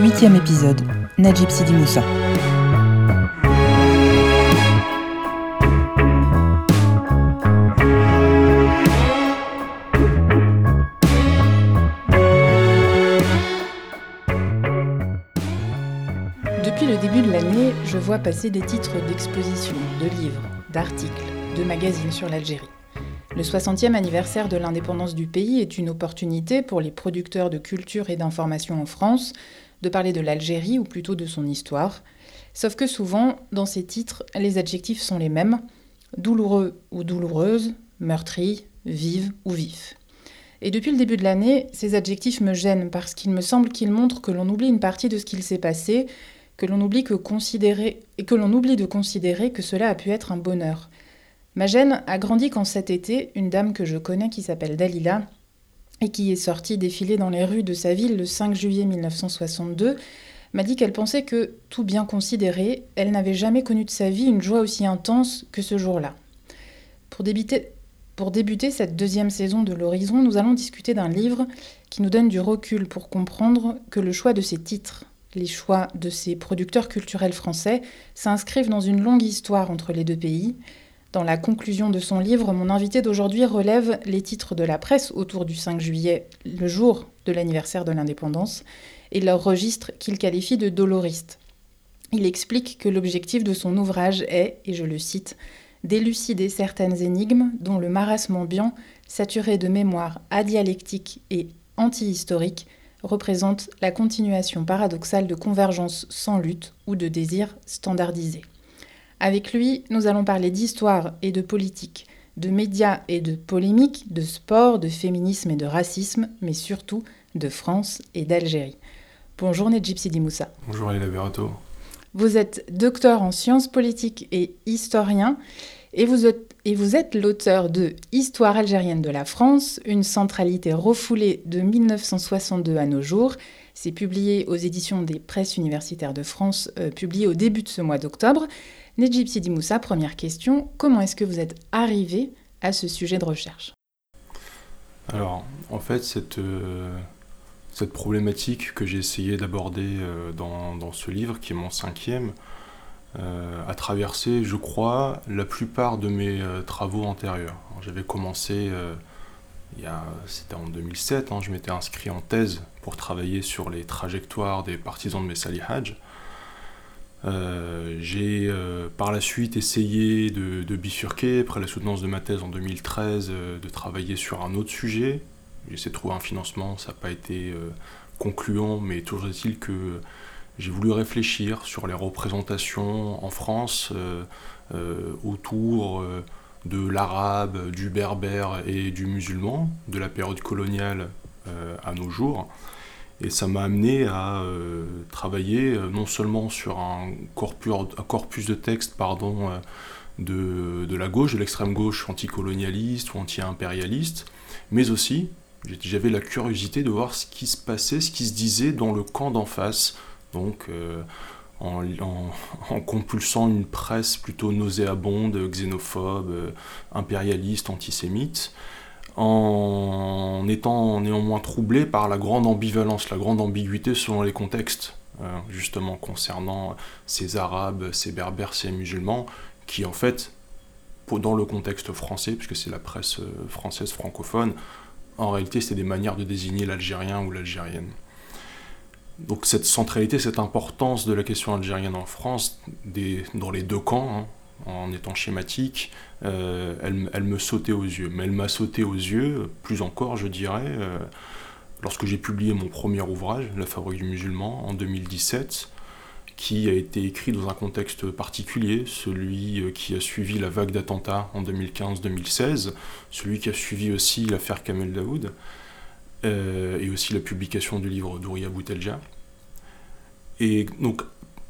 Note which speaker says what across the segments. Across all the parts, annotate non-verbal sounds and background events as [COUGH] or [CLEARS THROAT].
Speaker 1: Huitième épisode, Najib Sidi Moussa.
Speaker 2: Depuis le début de l'année, je vois passer des titres d'expositions, de livres, d'articles, de magazines sur l'Algérie. Le 60e anniversaire de l'indépendance du pays est une opportunité pour les producteurs de culture et d'information en France de parler de l'Algérie ou plutôt de son histoire. Sauf que souvent, dans ces titres, les adjectifs sont les mêmes douloureux ou douloureuse, meurtri, vive ou vif. Et depuis le début de l'année, ces adjectifs me gênent parce qu'il me semble qu'ils montrent que l'on oublie une partie de ce qu'il s'est passé, que l'on oublie, que considérer, et que l'on oublie de considérer que cela a pu être un bonheur. Ma gêne a grandi quand cet été, une dame que je connais qui s'appelle Dalila et qui est sortie défiler dans les rues de sa ville le 5 juillet 1962 m'a dit qu'elle pensait que, tout bien considéré, elle n'avait jamais connu de sa vie une joie aussi intense que ce jour-là. Pour débuter, cette deuxième saison de l'Horizon, nous allons discuter d'un livre qui nous donne du recul pour comprendre que le choix de ces titres, les choix de ces producteurs culturels français s'inscrivent dans une longue histoire entre les deux pays. Dans la conclusion de son livre, mon invité d'aujourd'hui relève les titres de la presse autour du 5 juillet, le jour de l'anniversaire de l'indépendance, et leur registre qu'il qualifie de doloriste. Il explique que l'objectif de son ouvrage est, et je le cite, d'élucider certaines énigmes dont le marasme ambiant, saturé de mémoire adialectique et anti-historique, représente la continuation paradoxale de convergence sans lutte ou de désir standardisé. Avec lui, nous allons parler d'histoire et de politique, de médias et de polémique, de sport, de féminisme et de racisme, mais surtout de France et d'Algérie. Bonjour Nedjib Sidi Moussa.
Speaker 3: Bonjour Léla Berato.
Speaker 2: Vous êtes docteur en sciences politiques et historien et vous êtes, et vous êtes l'auteur de Histoire algérienne de la France, une centralité refoulée de 1962 à nos jours. C'est publié aux éditions des presses universitaires de France, euh, publié au début de ce mois d'octobre. Nedjib Sidi Moussa, première question, comment est-ce que vous êtes arrivé à ce sujet de recherche?
Speaker 3: Alors, en fait, cette, euh, cette problématique que j'ai essayé d'aborder euh, dans, ce livre, qui est mon cinquième, euh, a traversé, je crois, la plupart de mes travaux antérieurs. J'avais commencé, c'était en 2007, hein, je m'étais inscrit en thèse pour travailler sur les trajectoires des partisans de Messali Hajj. J'ai par la suite essayé de, bifurquer, après la soutenance de ma thèse en 2013, de travailler sur un autre sujet. J'ai essayé de trouver un financement, ça n'a pas été concluant, mais toujours est-il que j'ai voulu réfléchir sur les représentations en France euh, euh, autour euh, de l'arabe, du berbère et du musulman, de la période coloniale à nos jours. Et ça m'a amené à travailler non seulement sur un corpus, un corpus de textes pardon, de, de, la gauche, de l'extrême gauche anticolonialiste ou anti-impérialiste, mais aussi j'avais la curiosité de voir ce qui se passait, ce qui se disait dans le camp d'en face, donc euh, en, [LAUGHS] compulsant une presse plutôt nauséabonde, xénophobe, euh, impérialiste, antisémite, en étant néanmoins troublé par la grande ambivalence, la grande ambiguïté selon les contextes, euh, justement concernant ces Arabes, ces Berbères, ces musulmans, qui en fait, dans le contexte français, puisque c'est la presse française francophone, en réalité c'est des manières de désigner l'Algérien ou l'Algérienne. Donc cette centralité, cette importance de la question algérienne en France, dans les deux camps, hein, en étant schématique, euh, elle, me sautait aux yeux. Mais elle m'a sauté aux yeux, plus encore je dirais, euh, lorsque j'ai publié mon premier ouvrage, La fabrique du musulman, en 2017, qui a été écrit dans un contexte particulier, celui euh, qui a suivi la vague d'attentats en 2015-2016, celui qui a suivi aussi l'affaire Kamel Daoud. Et aussi la publication du livre d'Ouria Boutelja. Et donc,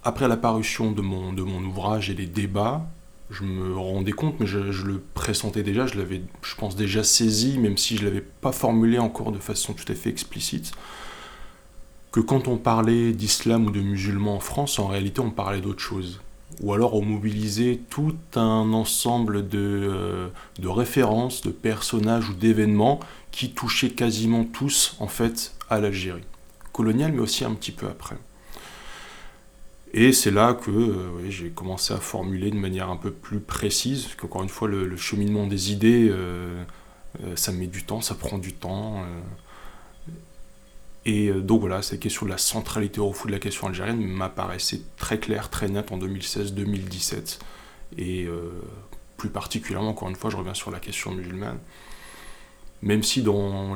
Speaker 3: après la parution de mon ouvrage et les débats, je me rendais compte, mais je, le pressentais déjà, je l'avais, je pense, déjà saisi, même si je ne l'avais pas formulé encore de façon tout à fait explicite, que quand on parlait d'islam ou de musulmans en France, en réalité, on parlait d'autre chose. ou alors ont mobilisé tout un ensemble de, de références, de personnages ou d'événements qui touchaient quasiment tous en fait à l'Algérie coloniale, mais aussi un petit peu après. Et c'est là que euh, j'ai commencé à formuler de manière un peu plus précise, parce qu'encore une fois, le, cheminement des idées, euh, euh, ça met du temps, ça prend du temps. et donc voilà, cette question de la centralité au de la question algérienne m'apparaissait très claire, très nette en 2016-2017. Et plus particulièrement, encore une fois, je reviens sur la question musulmane. Même si dans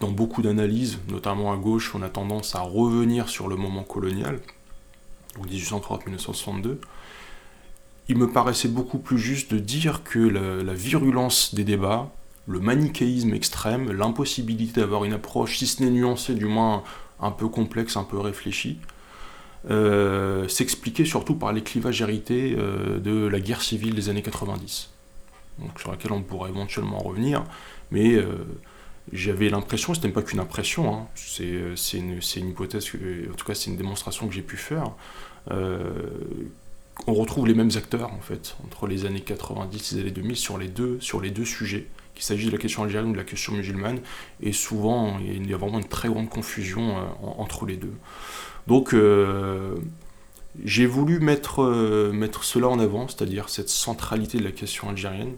Speaker 3: beaucoup d'analyses, notamment à gauche, on a tendance à revenir sur le moment colonial, donc 1830-1962, il me paraissait beaucoup plus juste de dire que la, virulence des débats, le manichéisme extrême, l'impossibilité d'avoir une approche, si ce n'est nuancée, du moins un peu complexe, un peu réfléchie, euh, s'expliquait surtout par les clivages hérités euh, de la guerre civile des années 90, donc sur laquelle on pourrait éventuellement revenir, mais euh, j'avais l'impression, ce n'est pas qu'une impression, hein, c'est une, hypothèse, en tout cas c'est une démonstration que j'ai pu faire, euh, on retrouve les mêmes acteurs en fait entre les années 90 et les années 2000 sur les deux, sujets, qu'il s'agisse de la question algérienne ou de la question musulmane, et souvent il y a vraiment une très grande confusion euh, entre les deux. Donc euh, j'ai voulu mettre, cela en avant, c'est-à-dire cette centralité de la question algérienne,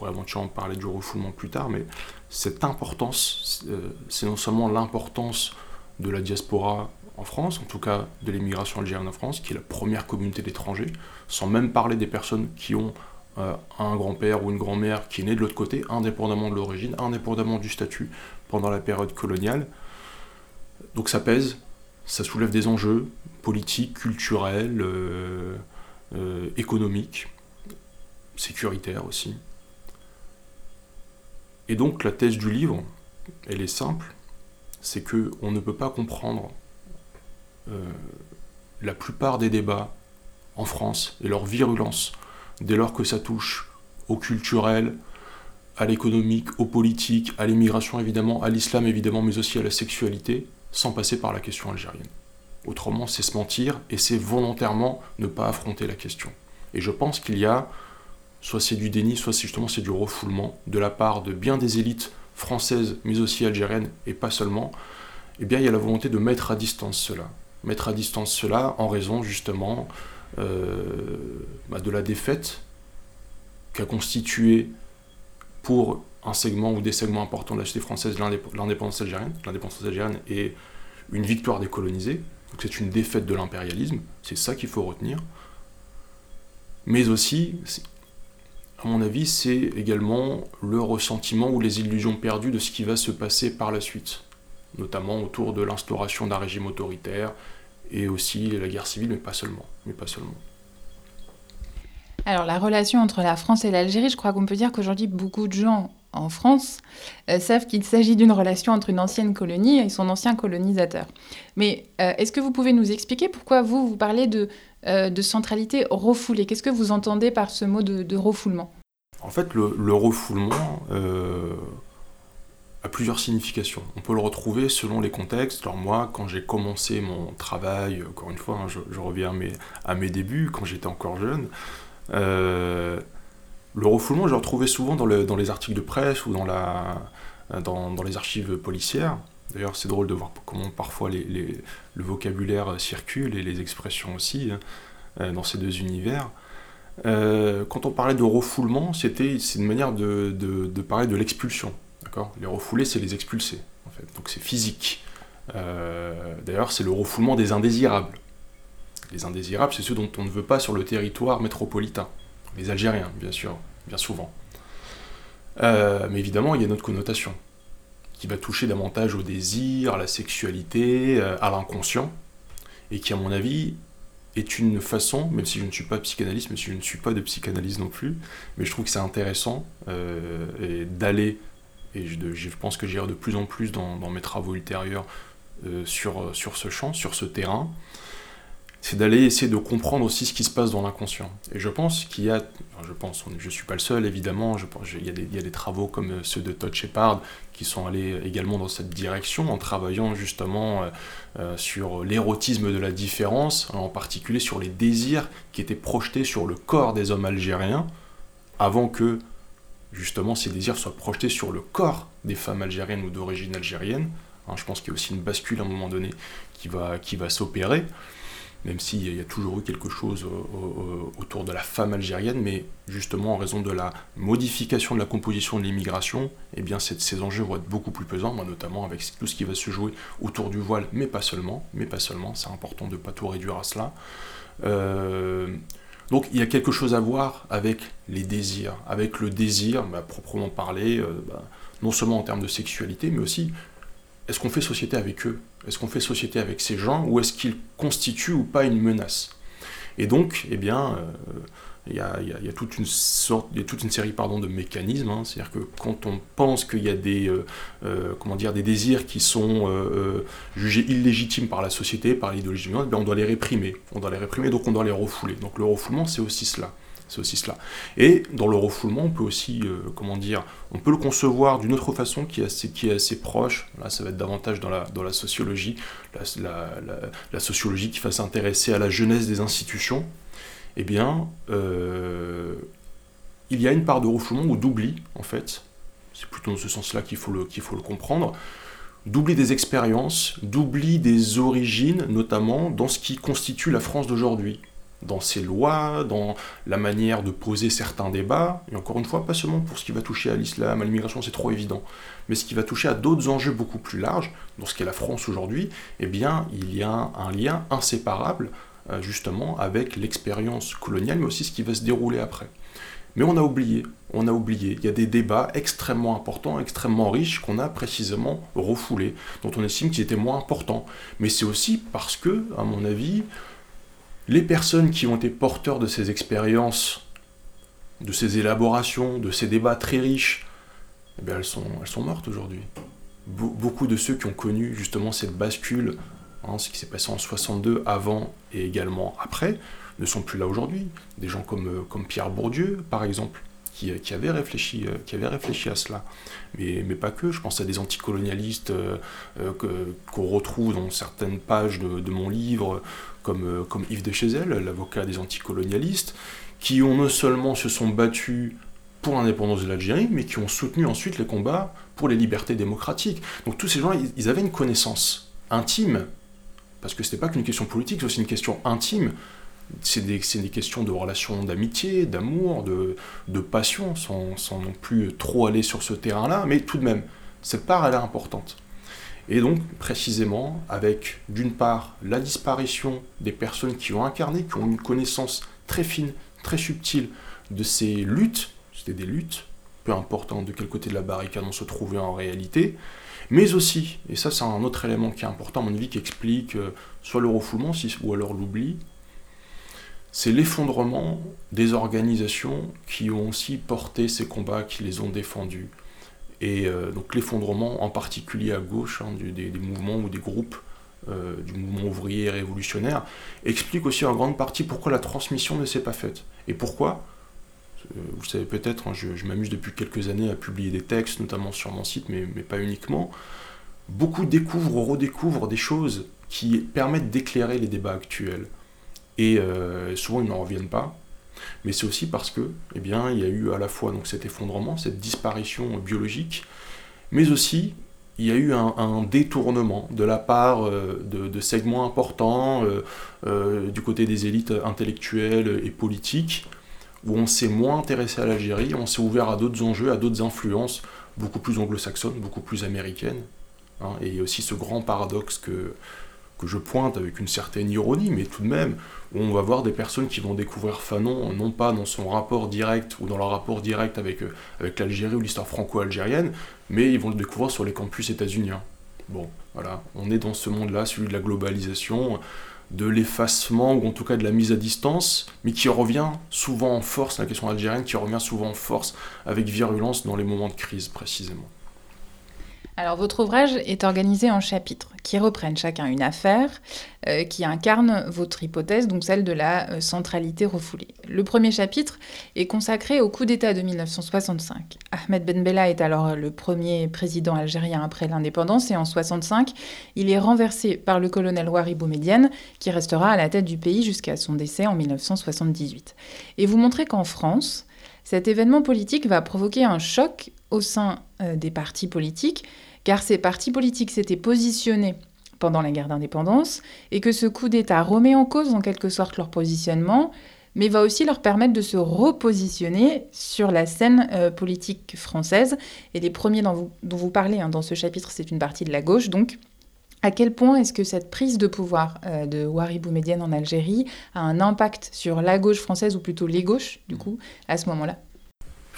Speaker 3: pourrait éventuellement parler du refoulement plus tard, mais cette importance, c'est non seulement l'importance de la diaspora en France, en tout cas de l'immigration algérienne en France, qui est la première communauté d'étrangers, sans même parler des personnes qui ont euh, un grand-père ou une grand-mère qui est né de l'autre côté, indépendamment de l'origine, indépendamment du statut pendant la période coloniale. Donc ça pèse, ça soulève des enjeux politiques, culturels, euh, euh, économiques, sécuritaires aussi. Et donc la thèse du livre, elle est simple, c'est que on ne peut pas comprendre euh, la plupart des débats en France et leur virulence, dès lors que ça touche au culturel, à l'économique, au politique, à l'immigration évidemment, à l'islam évidemment, mais aussi à la sexualité, sans passer par la question algérienne. Autrement, c'est se mentir et c'est volontairement ne pas affronter la question. Et je pense qu'il y a, soit c'est du déni, soit justement c'est du refoulement de la part de bien des élites françaises, mais aussi algériennes, et pas seulement, eh bien il y a la volonté de mettre à distance cela mettre à distance cela en raison justement euh, bah, de la défaite qu'a constitué pour un segment ou des segments importants de la société française l'indépendance algérienne. L'indépendance algérienne est une victoire des colonisés, donc c'est une défaite de l'impérialisme, c'est ça qu'il faut retenir. Mais aussi, à mon avis, c'est également le ressentiment ou les illusions perdues de ce qui va se passer par la suite notamment autour de l'instauration d'un régime autoritaire et aussi la guerre civile, mais pas seulement. Mais pas seulement.
Speaker 2: Alors la relation entre la France et l'Algérie, je crois qu'on peut dire qu'aujourd'hui beaucoup de gens en France euh, savent qu'il s'agit d'une relation entre une ancienne colonie et son ancien colonisateur. Mais euh, est-ce que vous pouvez nous expliquer pourquoi vous, vous parlez de, de centralité refoulée Qu'est-ce que vous entendez par ce mot de, refoulement?
Speaker 3: En fait, le, le refoulement, a plusieurs significations. On peut le retrouver selon les contextes. Alors moi, quand j'ai commencé mon travail, encore une fois, hein, je, reviens à mes, débuts, quand j'étais encore jeune, euh, le refoulement, je le retrouvais souvent dans, le, dans, les articles de presse ou dans les archives policières. D'ailleurs, c'est drôle de voir comment parfois le vocabulaire circule et les expressions aussi hein, euh, dans ces deux univers. Euh, quand on parlait de refoulement, c'était une manière de, parler de l'expulsion. Les refoulés, c'est les expulser, en fait. Donc c'est physique. Euh, d'ailleurs, c'est le refoulement des indésirables. Les indésirables, c'est ceux dont on ne veut pas sur le territoire métropolitain. Les Algériens, bien sûr, bien souvent. Euh, mais évidemment, il y a une autre connotation, qui va toucher davantage au désir, à la sexualité, euh, à l'inconscient, et qui, à mon avis, est une façon, même si je ne suis pas psychanalyste, même si je ne suis pas de psychanalyse non plus, mais je trouve que c'est intéressant d'aller et je, pense que j'irai de plus en plus dans, mes travaux ultérieurs euh, sur, sur ce champ, sur ce terrain, c'est d'aller essayer de comprendre aussi ce qui se passe dans l'inconscient. Et je pense qu'il y a, je pense, je ne suis pas le seul évidemment, je pense, il, y a des, il y a des travaux comme ceux de Todd Shepard qui sont allés également dans cette direction en travaillant justement euh, euh, sur l'érotisme de la différence, en particulier sur les désirs qui étaient projetés sur le corps des hommes algériens avant que justement ces désirs soient projetés sur le corps des femmes algériennes ou d'origine algérienne. Hein, je pense qu'il y a aussi une bascule à un moment donné qui va, qui va s'opérer même s'il y a toujours eu quelque chose autour de la femme algérienne, mais justement en raison de la modification de la composition de l'immigration, eh bien ces enjeux vont être beaucoup plus pesants, notamment avec tout ce qui va se jouer autour du voile, mais pas seulement, mais pas seulement, c'est important de ne pas tout réduire à cela. Euh, donc il y a quelque chose à voir avec les désirs, avec le désir, bah, proprement parlé, euh, bah, non seulement en termes de sexualité, mais aussi est-ce qu'on fait société avec eux? Est-ce qu'on fait société avec ces gens ou est-ce qu'ils constituent ou pas une menace? Et donc, eh bien, il y, a, toute une série de mécanismes. Hein. C'est-à-dire que quand on pense qu'il y a des, euh, euh, comment dire, des désirs qui sont euh, jugés illégitimes par la société, par l'idéologie, eh on doit les réprimer. On doit les réprimer, donc on doit les refouler. Donc le refoulement, c'est aussi cela cela. Et dans le refoulement, on peut aussi, euh, comment dire, on peut le concevoir d'une autre façon qui est assez, proche. Là, ça va être davantage dans la, sociologie, la, sociologie qui va s'intéresser à la jeunesse des institutions. Eh bien, euh, il y a une part de refoulement ou d'oubli, en fait. C'est plutôt dans ce sens-là qu'il faut, qu'il faut le comprendre d'oubli des expériences, d'oubli des origines, notamment dans ce qui constitue la France d'aujourd'hui dans ses lois, dans la manière de poser certains débats, et encore une fois, pas seulement pour ce qui va toucher à l'islam, à l'immigration, c'est trop évident, mais ce qui va toucher à d'autres enjeux beaucoup plus larges, dans ce qu'est la France aujourd'hui, eh bien, il y a un lien inséparable, euh, justement, avec l'expérience coloniale, mais aussi ce qui va se dérouler après. Mais on a oublié, on a oublié. Il y a des débats extrêmement importants, extrêmement riches qu'on a précisément refoulés, dont on estime qu'ils étaient moins importants. Mais c'est aussi parce que, à mon avis, les personnes qui ont été porteurs de ces expériences, de ces élaborations, de ces débats très riches, eh elles, sont, elles sont mortes aujourd'hui. beaucoup de ceux qui ont connu justement cette bascule, hein, ce qui s'est passé en 62 avant et également après, ne sont plus là aujourd'hui. Des gens comme, euh, comme Pierre Bourdieu, par exemple, qui, qui, avait réfléchi, euh, qui avait réfléchi à cela. Mais, mais pas que, je pense à des anticolonialistes euh, qu'on retrouve dans certaines pages de, mon livre, comme, euh, comme Yves de Chezel, l'avocat des anticolonialistes, qui ont non seulement se sont battus pour l'indépendance de l'Algérie, mais qui ont soutenu ensuite les combats pour les libertés démocratiques. Donc tous ces gens, ils avaient une connaissance intime, parce que ce n'était pas qu'une question politique, c'est aussi une question intime. C'est des, des, questions de relations d'amitié, d'amour, de, de, passion, sans, sans, non plus trop aller sur ce terrain-là, mais tout de même, cette part, elle est importante. Et donc, précisément, avec d'une part la disparition des personnes qui ont incarné, qui ont une connaissance très fine, très subtile de ces luttes, c'était des luttes, peu importe de quel côté de la barricade on se trouvait en réalité, mais aussi, et ça c'est un autre élément qui est important à mon avis, qui explique euh, soit le refoulement ou alors l'oubli, c'est l'effondrement des organisations qui ont aussi porté ces combats, qui les ont défendus. Et euh, donc l'effondrement, en particulier à gauche, hein, des, mouvements ou des groupes euh, du mouvement ouvrier et révolutionnaire, explique aussi en grande partie pourquoi la transmission ne s'est pas faite. Et pourquoi? Euh, Vous savez peut-être, hein, je, m'amuse depuis quelques années à publier des textes, notamment sur mon site, mais, mais pas uniquement. Beaucoup découvrent ou redécouvrent des choses qui permettent d'éclairer les débats actuels. Et souvent, ils n'en reviennent pas mais c'est aussi parce que, eh bien, il y a eu à la fois donc cet effondrement, cette disparition biologique, mais aussi il y a eu un, détournement de la part euh, de, segments importants euh, euh, du côté des élites intellectuelles et politiques, où on s'est moins intéressé à l'Algérie, on s'est ouvert à d'autres enjeux, à d'autres influences beaucoup plus anglo-saxonnes, beaucoup plus américaines. Hein. et aussi ce grand paradoxe que, que je pointe avec une certaine ironie, mais tout de même, où on va voir des personnes qui vont découvrir Fanon, non pas dans son rapport direct ou dans leur rapport direct avec, euh, avec l'Algérie ou l'histoire franco-algérienne, mais ils vont le découvrir sur les campus états-uniens. Bon, voilà, on est dans ce monde-là, celui de la globalisation, de l'effacement, ou en tout cas de la mise à distance, mais qui revient souvent en force, la question algérienne, qui revient souvent en force avec virulence dans les moments de crise précisément.
Speaker 2: Alors votre ouvrage est organisé en chapitres qui reprennent chacun une affaire euh, qui incarne votre hypothèse, donc celle de la euh, centralité refoulée. Le premier chapitre est consacré au coup d'État de 1965. Ahmed Ben Bella est alors le premier président algérien après l'indépendance et en 65, il est renversé par le colonel Ouari Boumedienne qui restera à la tête du pays jusqu'à son décès en 1978. Et vous montrez qu'en France, cet événement politique va provoquer un choc au sein euh, des partis politiques car ces partis politiques s'étaient positionnés pendant la guerre d'indépendance, et que ce coup d'État remet en cause en quelque sorte leur positionnement, mais va aussi leur permettre de se repositionner sur la scène euh, politique française. Et les premiers dont vous, dont vous parlez hein, dans ce chapitre, c'est une partie de la gauche, donc à quel point est-ce que cette prise de pouvoir euh, de Ouari Boumedienne en Algérie a un impact sur la gauche française, ou plutôt les gauches, du coup, à ce moment-là?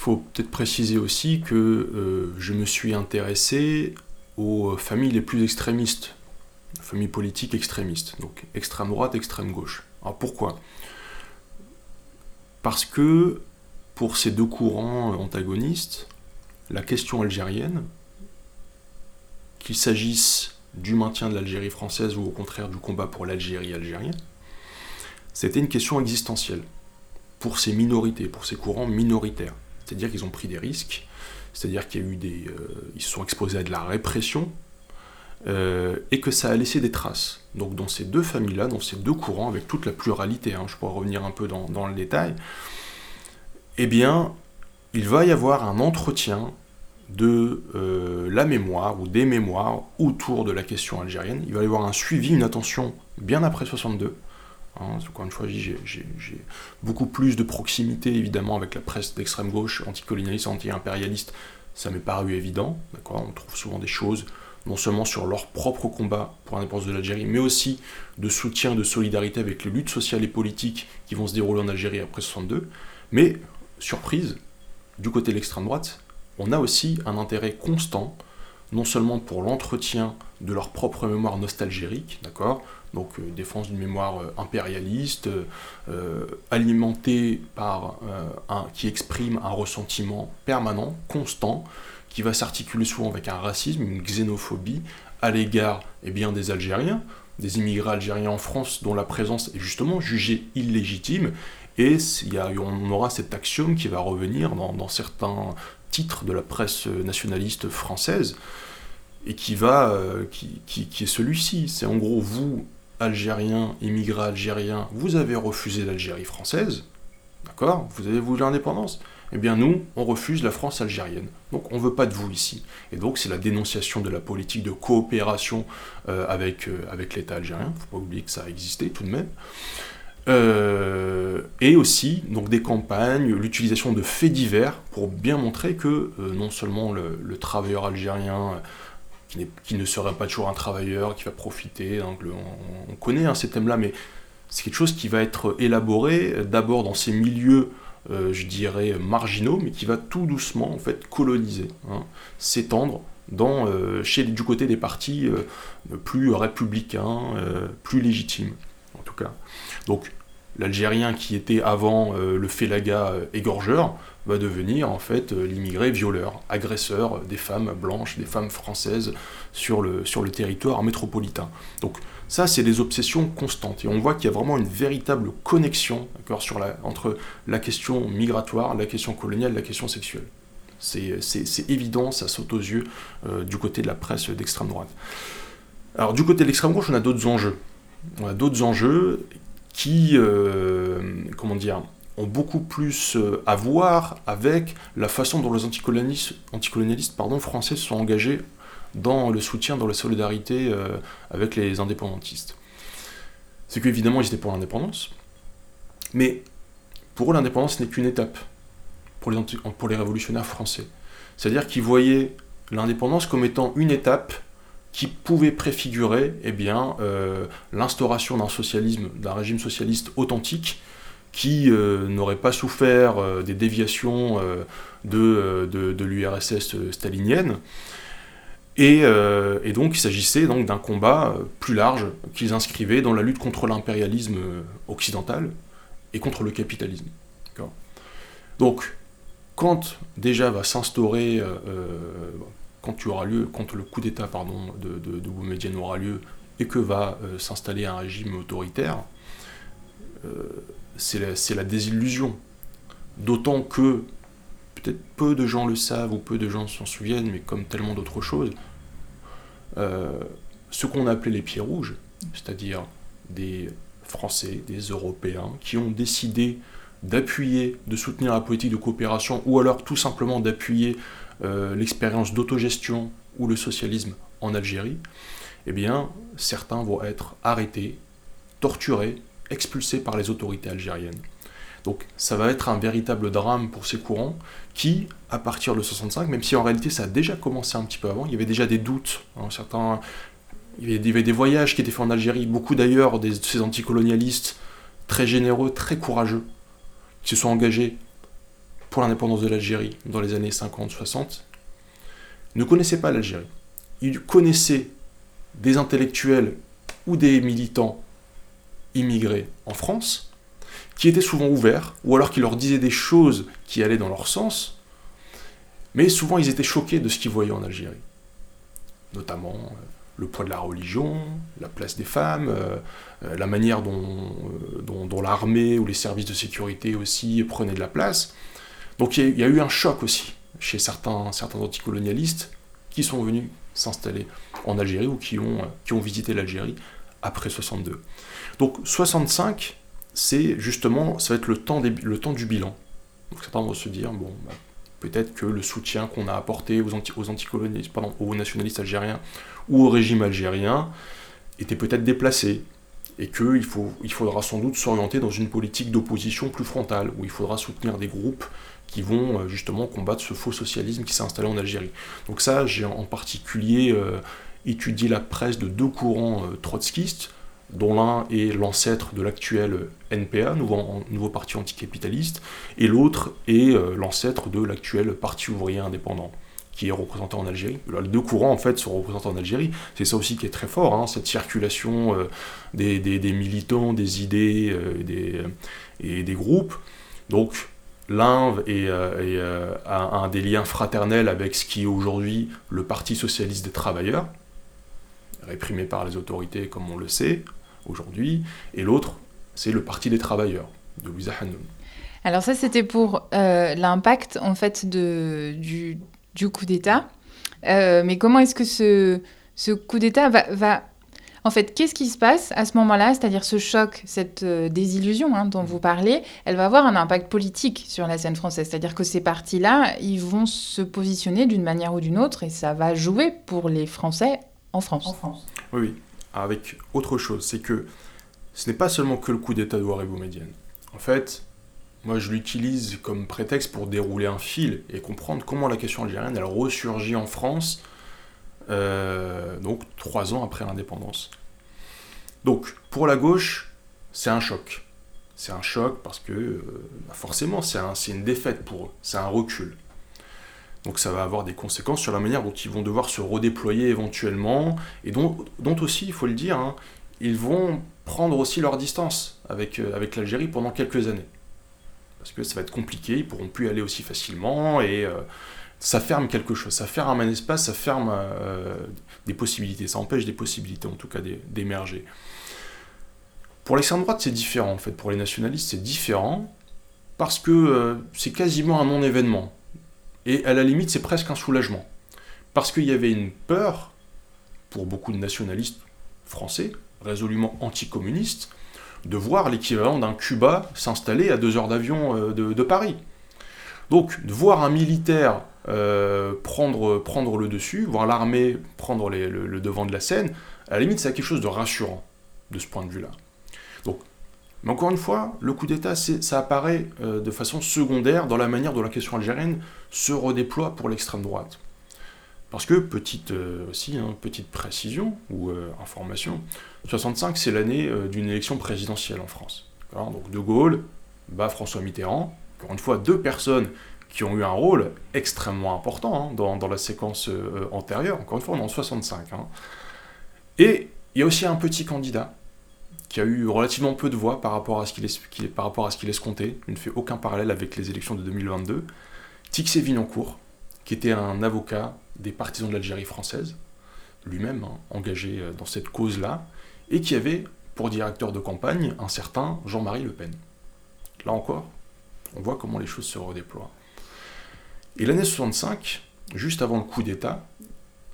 Speaker 3: Faut peut-être préciser aussi que euh, je me suis intéressé aux familles les plus extrémistes, familles politiques extrémistes, donc extrême droite, extrême gauche. Alors pourquoi? Parce que pour ces deux courants antagonistes, la question algérienne, qu'il s'agisse du maintien de l'Algérie française ou au contraire du combat pour l'Algérie algérienne, c'était une question existentielle pour ces minorités, pour ces courants minoritaires. C'est-à-dire qu'ils ont pris des risques, c'est-à-dire qu'il y a eu des, euh, ils se sont exposés à de la répression, euh, et que ça a laissé des traces. Donc dans ces deux familles-là, dans ces deux courants, avec toute la pluralité, hein, je pourrais revenir un peu dans, le détail, eh bien, il va y avoir un entretien de euh, la mémoire ou des mémoires autour de la question algérienne. Il va y avoir un suivi, une attention bien après 62, Hein, encore une fois, j'ai beaucoup plus de proximité évidemment avec la presse d'extrême gauche, anticolonialiste, anti-impérialiste. Ça m'est paru évident. On trouve souvent des choses non seulement sur leur propre combat pour l'indépendance de l'Algérie, mais aussi de soutien, de solidarité avec les luttes sociales et politiques qui vont se dérouler en Algérie après 62. Mais, surprise, du côté de l'extrême droite, on a aussi un intérêt constant, non seulement pour l'entretien de leur propre mémoire nostalgérique, d'accord, donc euh, défense d'une mémoire euh, impérialiste, euh, alimentée par un, qui exprime un ressentiment permanent, constant, qui va s'articuler souvent avec un racisme, une xénophobie à l'égard eh bien, des Algériens, des immigrés algériens en France dont la présence est justement jugée illégitime, et y a, on aura cet axiome qui va revenir dans, dans certains titres de la presse nationaliste française, et qui va, qui, qui, qui, est celui-ci. C'est en gros vous, algérien, immigré algérien, vous avez refusé l'Algérie française, d'accord Vous avez voulu l'indépendance Eh bien nous, on refuse la France algérienne. Donc on ne veut pas de vous ici. Et donc c'est la dénonciation de la politique de coopération euh, avec, euh, avec l'État algérien. Il ne faut pas oublier que ça a existé tout de même. Euh, et aussi donc des campagnes, l'utilisation de faits divers pour bien montrer que non seulement le travailleur algérien qui, ne serait pas toujours un travailleur, qui va profiter. Donc on, connaît hein, ces thèmes-là, mais c'est quelque chose qui va être élaboré d'abord dans ces milieux, euh, je dirais, marginaux, mais qui va tout doucement en fait coloniser, hein, s'étendre dans, euh, chez, du côté des partis euh, plus républicains, plus légitimes, en tout cas. Donc l'Algérien qui était avant le félaga égorgeur, va devenir en fait euh, l'immigré violeur, agresseur des femmes blanches, des femmes françaises sur le, sur le territoire métropolitain. Donc ça, c'est des obsessions constantes. Et on voit qu'il y a vraiment une véritable connexion sur la, entre la question migratoire, la question coloniale, la question sexuelle. C'est évident, ça saute aux yeux euh, du côté de la presse d'extrême droite. Alors du côté de l'extrême gauche, on a d'autres enjeux. On a d'autres enjeux qui, euh, comment dire, ont beaucoup plus euh, à voir avec la façon dont les anticolonialistes, français se sont engagés dans le soutien, dans la solidarité euh, avec les indépendantistes. C'est qu'évidemment, ils étaient pour l'indépendance, mais pour eux, l'indépendance n'est qu'une étape pour les, pour les révolutionnaires français. C'est-à-dire qu'ils voyaient l'indépendance comme étant une étape qui pouvait préfigurer eh bien, euh, l'instauration d'un socialisme, d'un régime socialiste authentique, qui euh, n'aurait pas souffert euh, des déviations euh, de, de, l'URSS stalinienne. Et, donc il s'agissait donc d'un combat plus large qu'ils inscrivaient dans la lutte contre l'impérialisme occidental et contre le capitalisme. Donc quand déjà va s'instaurer quand, tu auras lieu, quand le coup d'État pardon, de, de, de Boumedienne aura lieu et que va euh, s'installer un régime autoritaire, euh, c'est la, désillusion. D'autant que, peut-être peu de gens le savent ou peu de gens s'en souviennent, mais comme tellement d'autres choses, euh, ce qu'on appelait les pieds rouges, c'est-à-dire des Français, des Européens, qui ont décidé d'appuyer, de soutenir la politique de coopération, ou alors tout simplement d'appuyer euh, l'expérience d'autogestion ou le socialisme en Algérie, eh bien, certains vont être arrêtés, torturés, expulsés par les autorités algériennes. Donc ça va être un véritable drame pour ces courants qui, à partir de 65, même si en réalité ça a déjà commencé un petit peu avant, il y avait déjà des doutes, hein, certains, il y avait des voyages qui étaient faits en Algérie, beaucoup d'ailleurs de ces anticolonialistes très généreux, très courageux, qui se sont engagés pour l'indépendance de l'Algérie dans les années 50-60, ne connaissaient pas l'Algérie. Ils connaissaient des intellectuels ou des militants immigrés en France, qui étaient souvent ouverts, ou alors qui leur disaient des choses qui allaient dans leur sens, mais souvent ils étaient choqués de ce qu'ils voyaient en Algérie. Notamment euh, le poids de la religion, la place des femmes, euh, euh, la manière dont, l'armée ou les services de sécurité aussi prenaient de la place. Donc il y, a eu un choc aussi chez certains, certains anticolonialistes qui sont venus s'installer en Algérie ou qui ont visité l'Algérie après 62. Donc 65, c'est justement, ça va être le temps, du bilan. Donc certains vont se dire, bon, bah, peut-être que le soutien qu'on a apporté aux, anti, aux anticolonialistes, pardon, aux nationalistes algériens ou au régime algérien était peut-être déplacé et qu'il il faudra sans doute s'orienter dans une politique d'opposition plus frontale, où il faudra soutenir des groupes qui vont euh, justement combattre ce faux socialisme qui s'est installé en Algérie. Donc ça, j'ai en particulier euh, étudié la presse de deux courants euh, trotskistes, dont l'un est l'ancêtre de l'actuel NPA, nouveau, nouveau parti anticapitaliste, et l'autre est l'ancêtre de l'actuel Parti ouvrier indépendant qui est représenté en Algérie. Les deux courants, en fait, sont représentés en Algérie. C'est ça aussi qui est très fort, hein, cette circulation des, des, militants, des idées des, et des groupes. Donc, euh, euh, a, un des liens fraternels avec ce qui est aujourd'hui le Parti socialiste des travailleurs, réprimé par les autorités comme on le sait aujourd'hui, et l'autre, c'est le Parti des travailleurs de Louisa Hanoun.
Speaker 2: Alors ça, c'était pour euh, l'impact en fait de, du, du coup d'État. mais comment est-ce que ce, ce coup d'État va, va en fait, qu'est-ce qui se passe à ce moment-là? C'est-à-dire ce choc, cette euh, désillusion hein, dont vous parlez, elle va avoir un impact politique sur la scène française. C'est-à-dire que ces partis-là, ils vont se positionner d'une manière ou d'une autre et ça va jouer pour les Français en France. En France.
Speaker 3: Oui, oui. Avec autre chose, c'est que ce n'est pas seulement que le coup d'État de Waré Boumedienne. En fait, moi, je l'utilise comme prétexte pour dérouler un fil et comprendre comment la question algérienne, elle ressurgit en France euh, donc trois ans après l'indépendance. Donc pour la gauche, c'est un choc. C'est un choc parce que euh, bah, forcément c'est un, une défaite pour eux, c'est un recul. Donc ça va avoir des conséquences sur la manière dont ils vont devoir se redéployer éventuellement, et dont, aussi, il faut le dire, hein, ils vont prendre aussi leur distance avec, euh, avec l'Algérie pendant quelques années. Parce que ça va être compliqué, ils pourront plus aller aussi facilement, et ça ferme quelque chose, ça ferme un espace, ça ferme euh, des possibilités, ça empêche des possibilités en tout cas d'émerger. Pour l'extrême droite, c'est différent en fait, pour les nationalistes, c'est différent parce que euh, c'est quasiment un non-événement. Et à la limite, c'est presque un soulagement. Parce qu'il y avait une peur, pour beaucoup de nationalistes français, résolument anticommunistes, de voir l'équivalent d'un Cuba s'installer à deux heures d'avion euh, de, Paris. Donc, de voir un militaire euh, prendre, prendre le dessus, voir l'armée prendre le, devant de la scène, à la limite, c'est quelque chose de rassurant de ce point de vue-là. Mais encore une fois, le coup d'État, ça apparaît euh, de façon secondaire dans la manière dont la question algérienne se redéploie pour l'extrême droite. Parce que, petite, euh, aussi, hein, petite précision ou information, 65, c'est l'année d'une élection présidentielle en France. Donc De Gaulle bat François Mitterrand, encore une fois, deux personnes qui ont eu un rôle extrêmement important hein, dans, la séquence euh, antérieure. Encore une fois, on est en 65. Hein. Et il y a aussi un petit candidat qui a eu relativement peu de voix par rapport à ce qu'il est, par rapport à. Il ne fait aucun parallèle avec les élections de 2022. Tixé Vignancourt, qui était un avocat des partisans de l'Algérie française, lui-même hein, engagé euh, dans cette cause-là, et qui avait pour directeur de campagne un certain Jean-Marie Le Pen. Là encore, on voit comment les choses se redéploient. Et l'année 65, juste avant le coup d'État,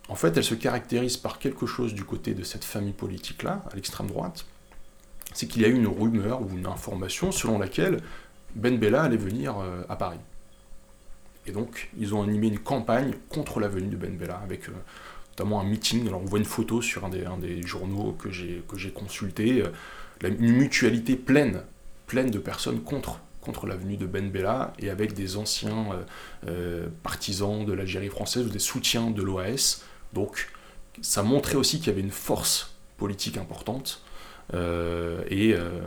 Speaker 3: en fait, elle se caractérise par quelque chose du côté de cette famille politique-là, à l'extrême droite, c'est qu'il y a eu une rumeur ou une information selon laquelle Ben Bella allait venir euh, à Paris. Et donc, ils ont animé une campagne contre la venue de Ben Bella, avec euh, notamment un meeting. Alors, on voit une photo sur un des, des journaux que j'ai, consulté, euh, une mutualité pleine, pleine de personnes contre, contre la venue de Ben Bella, et avec des anciens partisans de l'Algérie française ou des soutiens de l'OAS. Donc, ça montrait aussi qu'il y avait une force politique importante et, euh,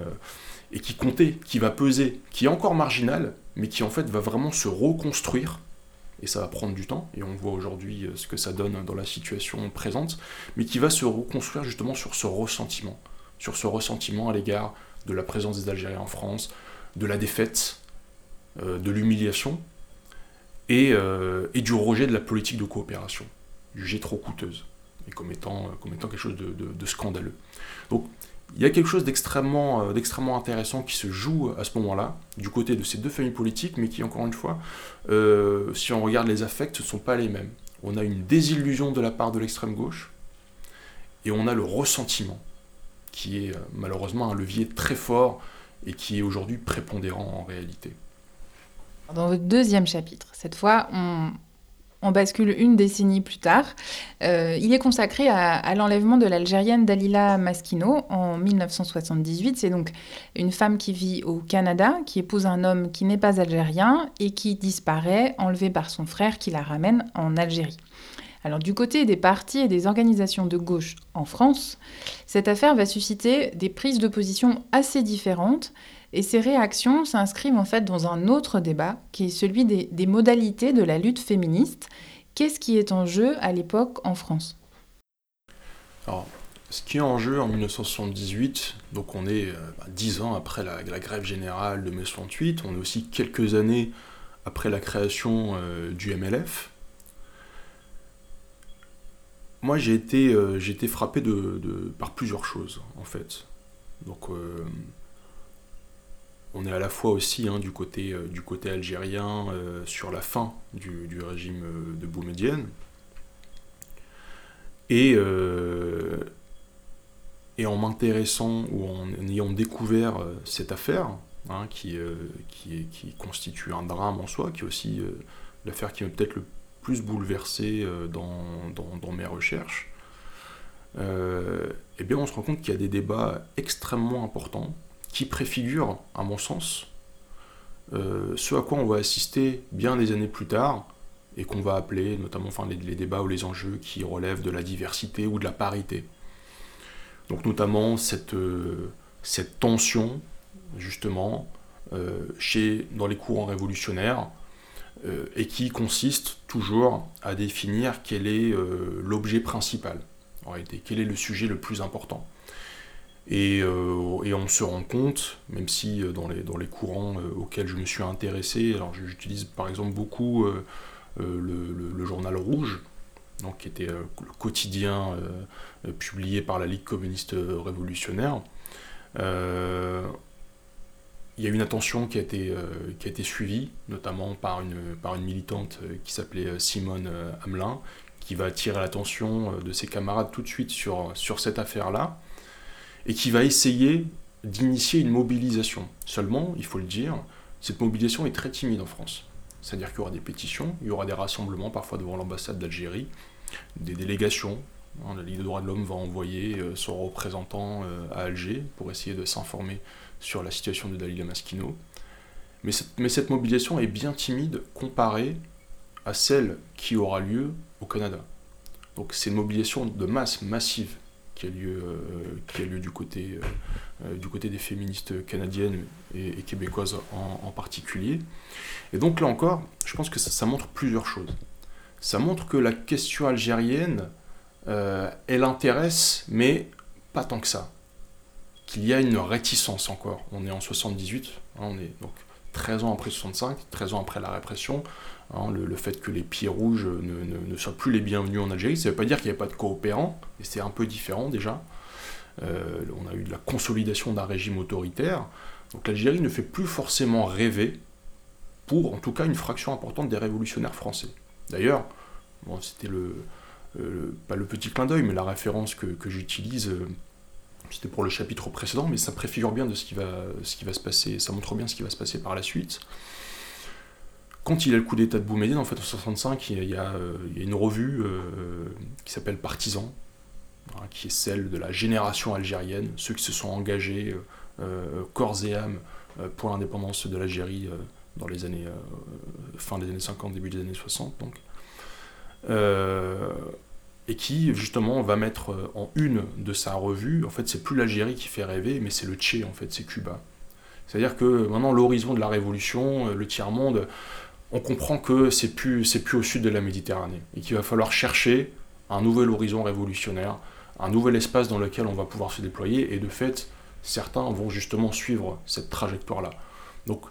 Speaker 3: et qui comptait, qui va peser, qui est encore marginal, mais qui en fait va vraiment se reconstruire et ça va prendre du temps, et on voit aujourd'hui euh, ce que ça donne dans la situation présente, mais qui va se reconstruire justement sur ce ressentiment, sur ce ressentiment à l'égard de la présence des Algériens en France, de la défaite, de l'humiliation, et, du rejet de la politique de coopération, jugée trop coûteuse, et comme étant, comme étant quelque chose de, de, de scandaleux. Donc il y a quelque chose d'extrêmement, euh, d'extrêmement intéressant qui se joue à ce moment-là, du côté de ces deux familles politiques, mais qui, encore une fois, euh, si on regarde les affects, ne sont pas les mêmes. On a une désillusion de la part de l'extrême gauche, et on a le ressentiment, qui est euh, malheureusement un levier très fort et qui est aujourd'hui prépondérant en réalité.
Speaker 2: Dans votre deuxième chapitre, cette fois, on, on bascule une décennie plus tard. Euh, il est consacré à, l'enlèvement de l'Algérienne Dalila Maskino en 1978. C'est donc une femme qui vit au Canada, qui épouse un homme qui n'est pas algérien et qui disparaît, enlevée par son frère qui la ramène en Algérie. Alors du côté des partis et des organisations de gauche en France, cette affaire va susciter des prises de position assez différentes et ces réactions s'inscrivent en fait dans un autre débat qui est celui des, modalités de la lutte féministe. Qu'est-ce qui est en jeu à l'époque en France?
Speaker 3: Alors, ce qui est en jeu en 1978, donc on est euh, bah, dix ans après la, grève générale de mai 68, on est aussi quelques années après la création euh, du MLF. Moi, j'ai été, euh, été frappé par plusieurs choses, en fait. Donc, on est à la fois aussi hein, du, côté, euh, du côté algérien euh, sur la fin du, régime euh, de Boumedienne. Et, en m'intéressant ou en, ayant découvert cette affaire, hein, qui, constitue un drame en soi, qui est aussi l'affaire qui m'a peut-être le plus bouleversé dans, dans, mes recherches, eh bien on se rend compte qu'il y a des débats extrêmement importants qui préfigure, à mon sens, euh, ce à quoi on va assister bien des années plus tard, et qu'on va appeler notamment les, débats ou les enjeux qui relèvent de la diversité ou de la parité. Donc notamment cette, euh, tension, justement, euh, dans les courants révolutionnaires, et qui consiste toujours à définir quel est l'objet principal, en réalité, quel est le sujet le plus important. Euh, et, on se rend compte, même si euh, dans les, dans les courants euh, auxquels je me suis intéressé, alors j'utilise par exemple beaucoup le, journal Rouge, donc, qui était le quotidien publié par la Ligue communiste révolutionnaire. il y a une attention qui a été, qui a été suivie, notamment par une, par une militante qui s'appelait Simone Hamelin, qui va attirer l'attention de ses camarades tout de suite sur, sur cette affaire-là et qui va essayer d'initier une mobilisation. Seulement, il faut le dire, cette mobilisation est très timide en France. C'est-à-dire qu'il y aura des pétitions, il y aura des rassemblements, parfois devant l'ambassade d'Algérie, des délégations. Hein, la Ligue des droits de l'homme va envoyer euh, son représentant euh, à Alger pour essayer de s'informer sur la situation de Dalila Maskino. Cette, mais cette mobilisation est bien timide comparée à celle qui aura lieu au Canada. Donc c'est une mobilisation de masse, massive qui a lieu, euh, qui a lieu du, côté, euh, euh, du côté des féministes canadiennes et, québécoises en, particulier. Et donc là encore, je pense que ça, montre plusieurs choses. Ça montre que la question algérienne, elle intéresse, mais pas tant que ça. Qu'il y a une réticence encore. On est en 78, hein, on est donc 13 ans après 65, 13 ans après la répression, hein, le, fait que les pieds rouges ne, soient plus les bienvenus en Algérie, ça ne veut pas dire qu'il n'y a pas de coopérants, et c'est un peu différent déjà. Euh, on a eu de la consolidation d'un régime autoritaire, donc l'Algérie ne fait plus forcément rêver pour en tout cas une fraction importante des révolutionnaires français. D'ailleurs, c'était le, euh, pas le petit clin d'œil, mais la référence que, j'utilise, euh, c'était pour le chapitre précédent, mais ça préfigure bien de ce qui va se passer, ça montre bien ce qui va se passer par la suite. Quand il y a le coup d'état de Boumediene, en fait, en 65, il y a, une revue qui s'appelle Partisan, hein, qui est celle de la génération algérienne, ceux qui se sont engagés euh, corps et âme euh, pour l'indépendance de l'Algérie euh, dans les années fin des années 50, début des années 60 donc. et qui justement va mettre en une de sa revue, en fait c'est plus l'Algérie qui fait rêver, mais c'est le Tché en fait, c'est Cuba. C'est-à-dire que maintenant l'horizon de la révolution, le tiers-monde, on comprend que c'est plus, c'est plus au sud de la Méditerranée et qu'il va falloir chercher un nouvel horizon révolutionnaire, un nouvel espace dans lequel on va pouvoir se déployer et de fait certains vont justement suivre cette trajectoire-là. Donc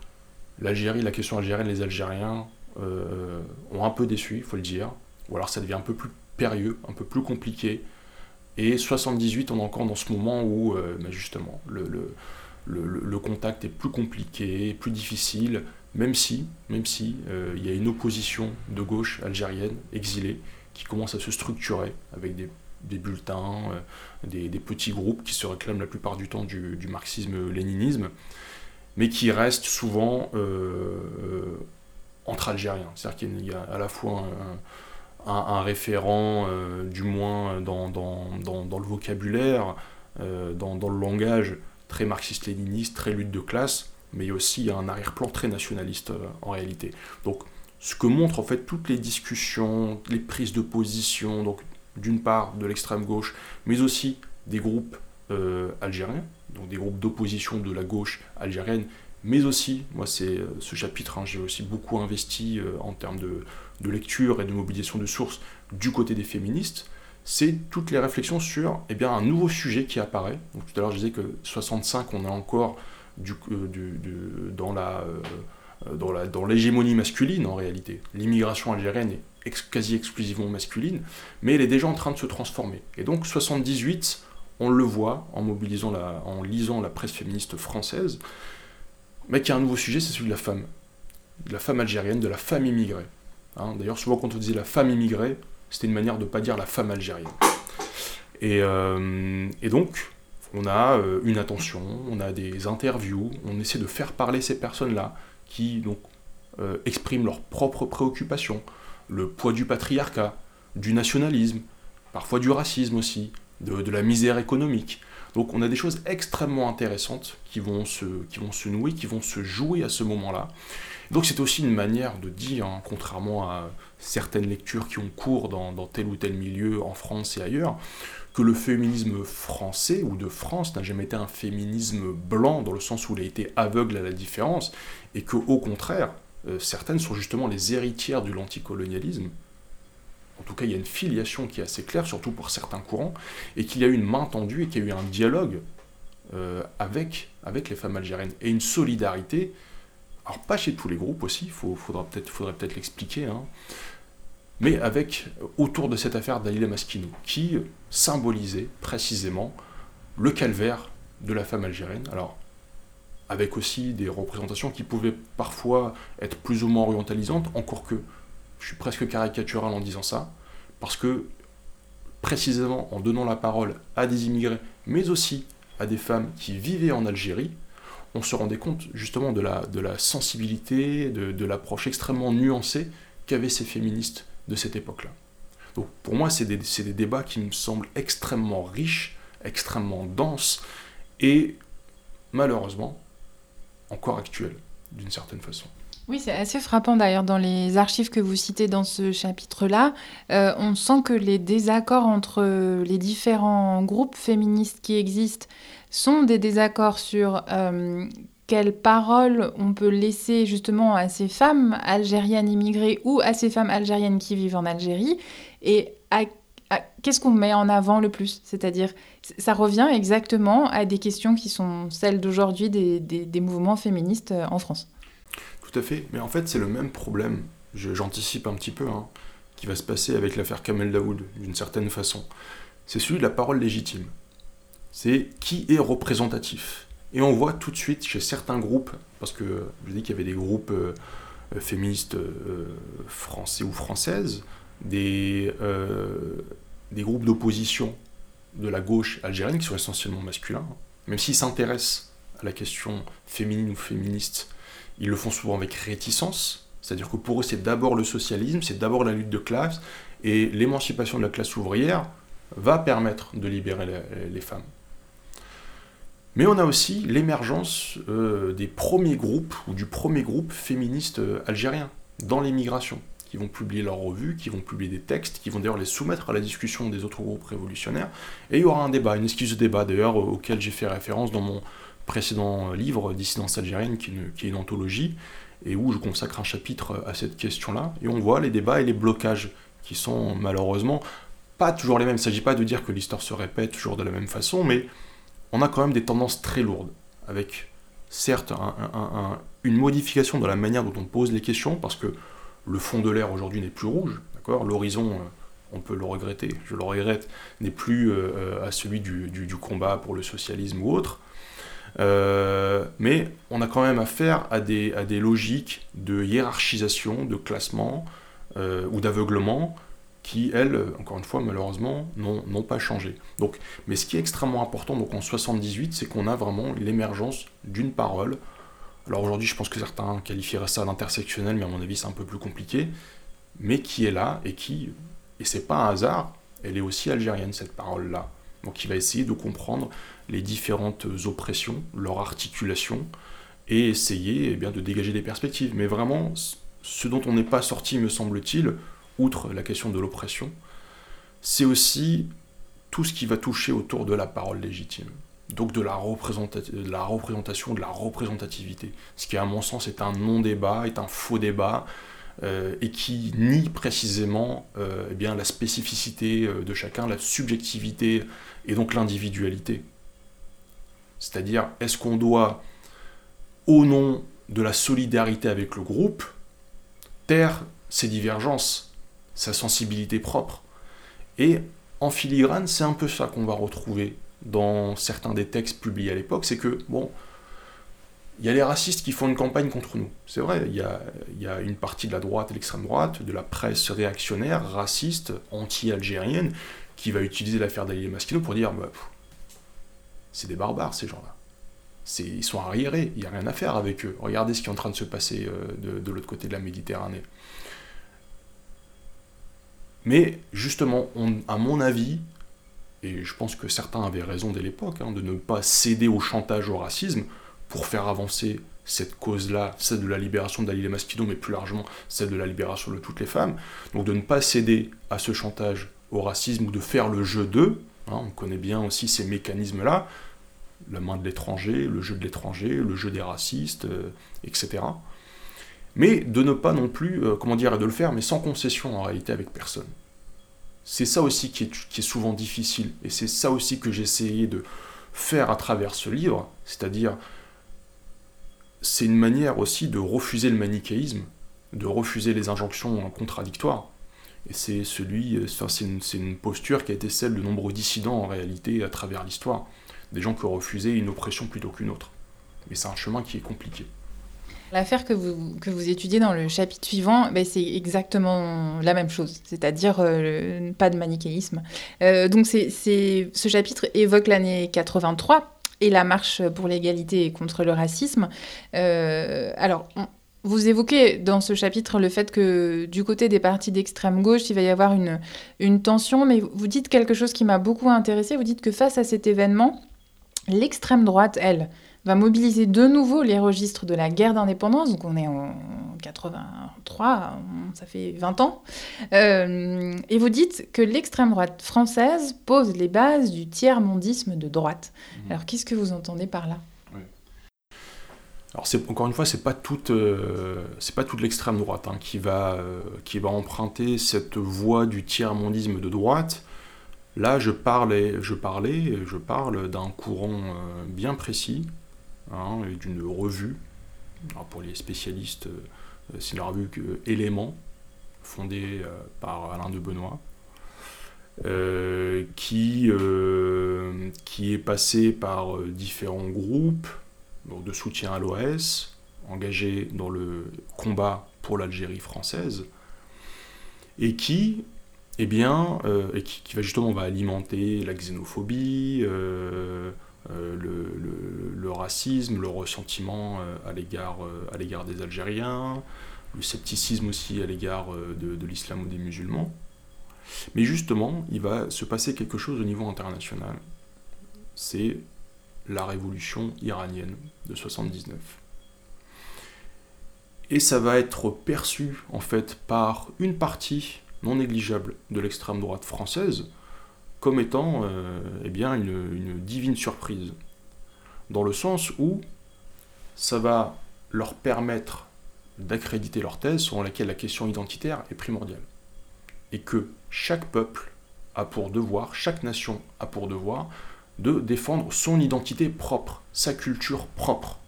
Speaker 3: l'Algérie, la question algérienne, les Algériens euh, ont un peu déçu, il faut le dire, ou alors ça devient un peu plus périlleux, un peu plus compliqué. Et 78, on est encore dans ce moment où, euh, bah, justement, le, le, contact est plus compliqué, plus difficile, même si, euh, il y a une opposition de gauche algérienne exilée qui commence à se structurer avec des bulletins, euh, des, petits groupes qui se réclament la plupart du temps du, marxisme-léninisme, mais qui restent souvent euh, entre Algériens. C'est-à-dire qu'il y a à la fois un, référent, du moins dans, le vocabulaire, dans, le langage très marxiste-léniniste, très lutte de classe, mais aussi un arrière-plan très nationaliste en réalité. Donc, ce que montrent en fait toutes les discussions, les prises de position, donc d'une part de l'extrême gauche, mais aussi des groupes euh, algériens, donc des groupes d'opposition de la gauche algérienne, mais aussi, moi c'est euh, ce chapitre, hein, j'ai aussi beaucoup investi euh, en termes de, lecture et de mobilisation de sources du côté des féministes, c'est toutes les réflexions sur eh bien, un nouveau sujet qui apparaît. Donc, tout à l'heure je disais que 65, on est encore du, dans la... dans l'hégémonie masculine en réalité. L'immigration algérienne est quasi exclusivement masculine, mais elle est déjà en train de se transformer. Et donc 78, on le voit en, mobilisant la, en lisant la presse féministe française, mais qu'il y a un nouveau sujet, c'est celui de la femme. De la femme algérienne, de la femme immigrée. Hein, d'ailleurs, souvent quand on disait la femme immigrée, c'était une manière de ne pas dire la femme algérienne. Et, euh, donc, on a euh, une attention, on a des interviews, on essaie de faire parler ces personnes-là qui euh, expriment leurs propres préoccupations, le poids du patriarcat, du nationalisme, parfois du racisme aussi, de, la misère économique. Donc on a des choses extrêmement intéressantes qui vont se, qui vont se nouer, qui vont se jouer à ce moment-là. Donc c'est aussi une manière de dire, hein, contrairement à certaines lectures qui ont cours dans, tel ou tel milieu en France et ailleurs, que le féminisme français ou de France n'a jamais été un féminisme blanc dans le sens où il a été aveugle à la différence, et que au contraire, euh, certaines sont justement les héritières de l'anticolonialisme. En tout cas, il y a une filiation qui est assez claire, surtout pour certains courants, et qu'il y a eu une main tendue et qu'il y a eu un dialogue euh, avec, avec les femmes algériennes, et une solidarité, alors pas chez tous les groupes aussi, il faudra peut-être faudrait peut-être l'expliquer, hein, mais avec autour de cette affaire d'Alila Maskino, qui symbolisait précisément le calvaire de la femme algérienne. Alors, avec aussi des représentations qui pouvaient parfois être plus ou moins orientalisantes, encore que je suis presque caricatural en disant ça, parce que précisément en donnant la parole à des immigrés, mais aussi à des femmes qui vivaient en Algérie, on se rendait compte justement de la, de la sensibilité, de, l'approche extrêmement nuancée qu'avaient ces féministes de cette époque-là. Donc pour moi, c'est des, des débats qui me semblent extrêmement riches, extrêmement denses, et malheureusement, encore actuel, d'une certaine façon.
Speaker 2: Oui, c'est assez frappant d'ailleurs dans les archives que vous citez dans ce chapitre-là. Euh, on sent que les désaccords entre les différents groupes féministes qui existent sont des désaccords sur euh, quelles paroles on peut laisser justement à ces femmes algériennes immigrées ou à ces femmes algériennes qui vivent en Algérie et qu'est-ce qu'on met en avant le plus? C'est-à-dire, ça revient exactement à des questions qui sont celles d'aujourd'hui des, mouvements féministes euh, en France.
Speaker 3: Tout à fait. Mais en fait, c'est le même problème. J'anticipe un petit peu, hein, qui va se passer avec l'affaire Kamel Daoud, d'une certaine façon. C'est celui de la parole légitime. C'est qui est représentatif. Et on voit tout de suite chez certains groupes, parce que je dis qu'il y avait des groupes euh, euh, féministes euh, français ou françaises, des, des groupes d'opposition de la gauche algérienne qui sont essentiellement masculins, même s'ils s'intéressent à la question féminine ou féministe, ils le font souvent avec réticence, c'est-à-dire que pour eux c'est d'abord le socialisme, c'est d'abord la lutte de classe, et l'émancipation de la classe ouvrière va permettre de libérer les femmes. Mais on a aussi l'émergence euh, des premiers groupes, ou du premier groupe féministe euh, algérien, dans l'émigration, qui vont publier leurs revues, qui vont publier des textes, qui vont d'ailleurs les soumettre à la discussion des autres groupes révolutionnaires. Et il y aura un débat, une excuse de débat d'ailleurs, auquel j'ai fait référence dans mon précédent livre, Dissidence algérienne, qui est, une, anthologie, et où je consacre un chapitre à cette question-là. Et on voit les débats et les blocages, qui sont malheureusement pas toujours les mêmes. Il ne s'agit pas de dire que l'histoire se répète toujours de la même façon, mais on a quand même des tendances très lourdes, avec certes une modification dans la manière dont on pose les questions, parce que le fond de l'air aujourd'hui n'est plus rouge, d'accord? L'horizon, euh, on peut le regretter, je le regrette, n'est plus euh, euh, à celui du, combat pour le socialisme ou autre. mais on a quand même affaire à des logiques de hiérarchisation, de classement ou d'aveuglement qui, elles, encore une fois, malheureusement, n'ont pas changé. Donc, mais ce qui est extrêmement important donc en 78, c'est qu'on a vraiment l'émergence d'une parole. Alors aujourd'hui, je pense que certains qualifieraient ça d'intersectionnel, mais à mon avis, c'est un peu plus compliqué, mais qui est là et qui, et c'est pas un hasard, elle est aussi algérienne, cette parole-là. Donc il va essayer de comprendre les différentes oppressions, leur articulation, et essayer eh bien, de dégager des perspectives. Mais vraiment, ce dont on n'est pas sorti, me semble-t-il, outre la question de l'oppression, c'est aussi tout ce qui va toucher autour de la parole légitime. Donc de la, de la représentation, de la représentativité. Ce qui, à mon sens, est un non-débat, est un faux débat, euh, et qui nie précisément euh, eh bien, la spécificité euh, de chacun, la subjectivité et donc l'individualité. C'est-à-dire, est-ce qu'on doit, au nom de la solidarité avec le groupe, taire ces divergences sa sensibilité propre. Et en filigrane, c'est un peu ça qu'on va retrouver dans certains des textes publiés à l'époque, c'est que, bon, il y a les racistes qui font une campagne contre nous. C'est vrai, il y, a, une partie de la droite et l'extrême droite, de la presse réactionnaire, raciste, anti-algérienne, qui va utiliser l'affaire d'Ali Maskino pour dire bah, c'est des barbares ces gens-là. Ils sont arriérés, il n'y a rien à faire avec eux. Regardez ce qui est en train de se passer euh, de l'autre côté de la Méditerranée. Mais justement, à mon avis, et je pense que certains avaient raison dès l'époque, hein, de ne pas céder au chantage au racisme pour faire avancer cette cause-là, celle de la libération d'Ali Maskido, mais plus largement celle de la libération de toutes les femmes. Donc de ne pas céder à ce chantage au racisme ou de faire le jeu d'eux. Hein, on connaît bien aussi ces mécanismes-là, la main de l'étranger, le jeu de l'étranger, le jeu des racistes, euh, etc mais de ne pas non plus, euh, comment dire, de le faire, mais sans concession en réalité avec personne. C'est ça aussi qui est, souvent difficile, et c'est ça aussi que j'ai essayé de faire à travers ce livre, c'est-à-dire, c'est une manière aussi de refuser le manichéisme, de refuser les injonctions contradictoires. Et c'est celui, euh, c'est une, une, posture qui a été celle de nombreux dissidents en réalité à travers l'histoire. Des gens qui ont refusé une oppression plutôt qu'une autre. Mais c'est un chemin qui est compliqué.
Speaker 2: L'affaire que vous, que vous étudiez dans le chapitre suivant, ben, c'est exactement la même chose, c'est-à-dire euh, pas de manichéisme. Euh, donc c'est, ce chapitre évoque l'année 83 et la marche pour l'égalité et contre le racisme. Euh, alors, vous évoquez dans ce chapitre le fait que du côté des partis d'extrême gauche, il va y avoir une, une tension, mais vous dites quelque chose qui m'a beaucoup intéressé. Vous dites que face à cet événement, l'extrême droite, elle, va mobiliser de nouveau les registres de la guerre d'indépendance, donc on est en 83, ça fait 20 ans, euh, et vous dites que l'extrême droite française pose les bases du tiers-mondisme de droite. Mmh. Alors qu'est-ce que vous entendez par là?
Speaker 3: Alors encore une fois, c'est pas toute, euh, c'est pas toute l'extrême droite hein, qui va, euh, qui va emprunter cette voie du tiers-mondisme de droite. Là, je parlais, je parlais, je parle d'un courant bien précis Hein, d'une revue pour les spécialistes, c'est une revue Éléments, fondée par Alain de Benoît. qui, qui est passé par différents groupes de soutien à l'OS, engagés dans le combat pour l'Algérie française, et qui, eh bien, euh, et qui, va justement va alimenter la xénophobie, euh, euh, le, racisme, le ressentiment à l'égard à l'égard des Algériens, le scepticisme aussi à l'égard de, de l'islam ou des musulmans. Mais justement, il va se passer quelque chose au niveau international. C'est la révolution iranienne de 79. Et ça va être perçu en fait par une partie non négligeable de l'extrême droite française comme étant euh, eh bien une, divine surprise. Dans le sens où ça va leur permettre d'accréditer leur thèse selon laquelle la question identitaire est primordiale. Et que chaque peuple a pour devoir, chaque nation a pour devoir de défendre son identité propre, sa culture propre.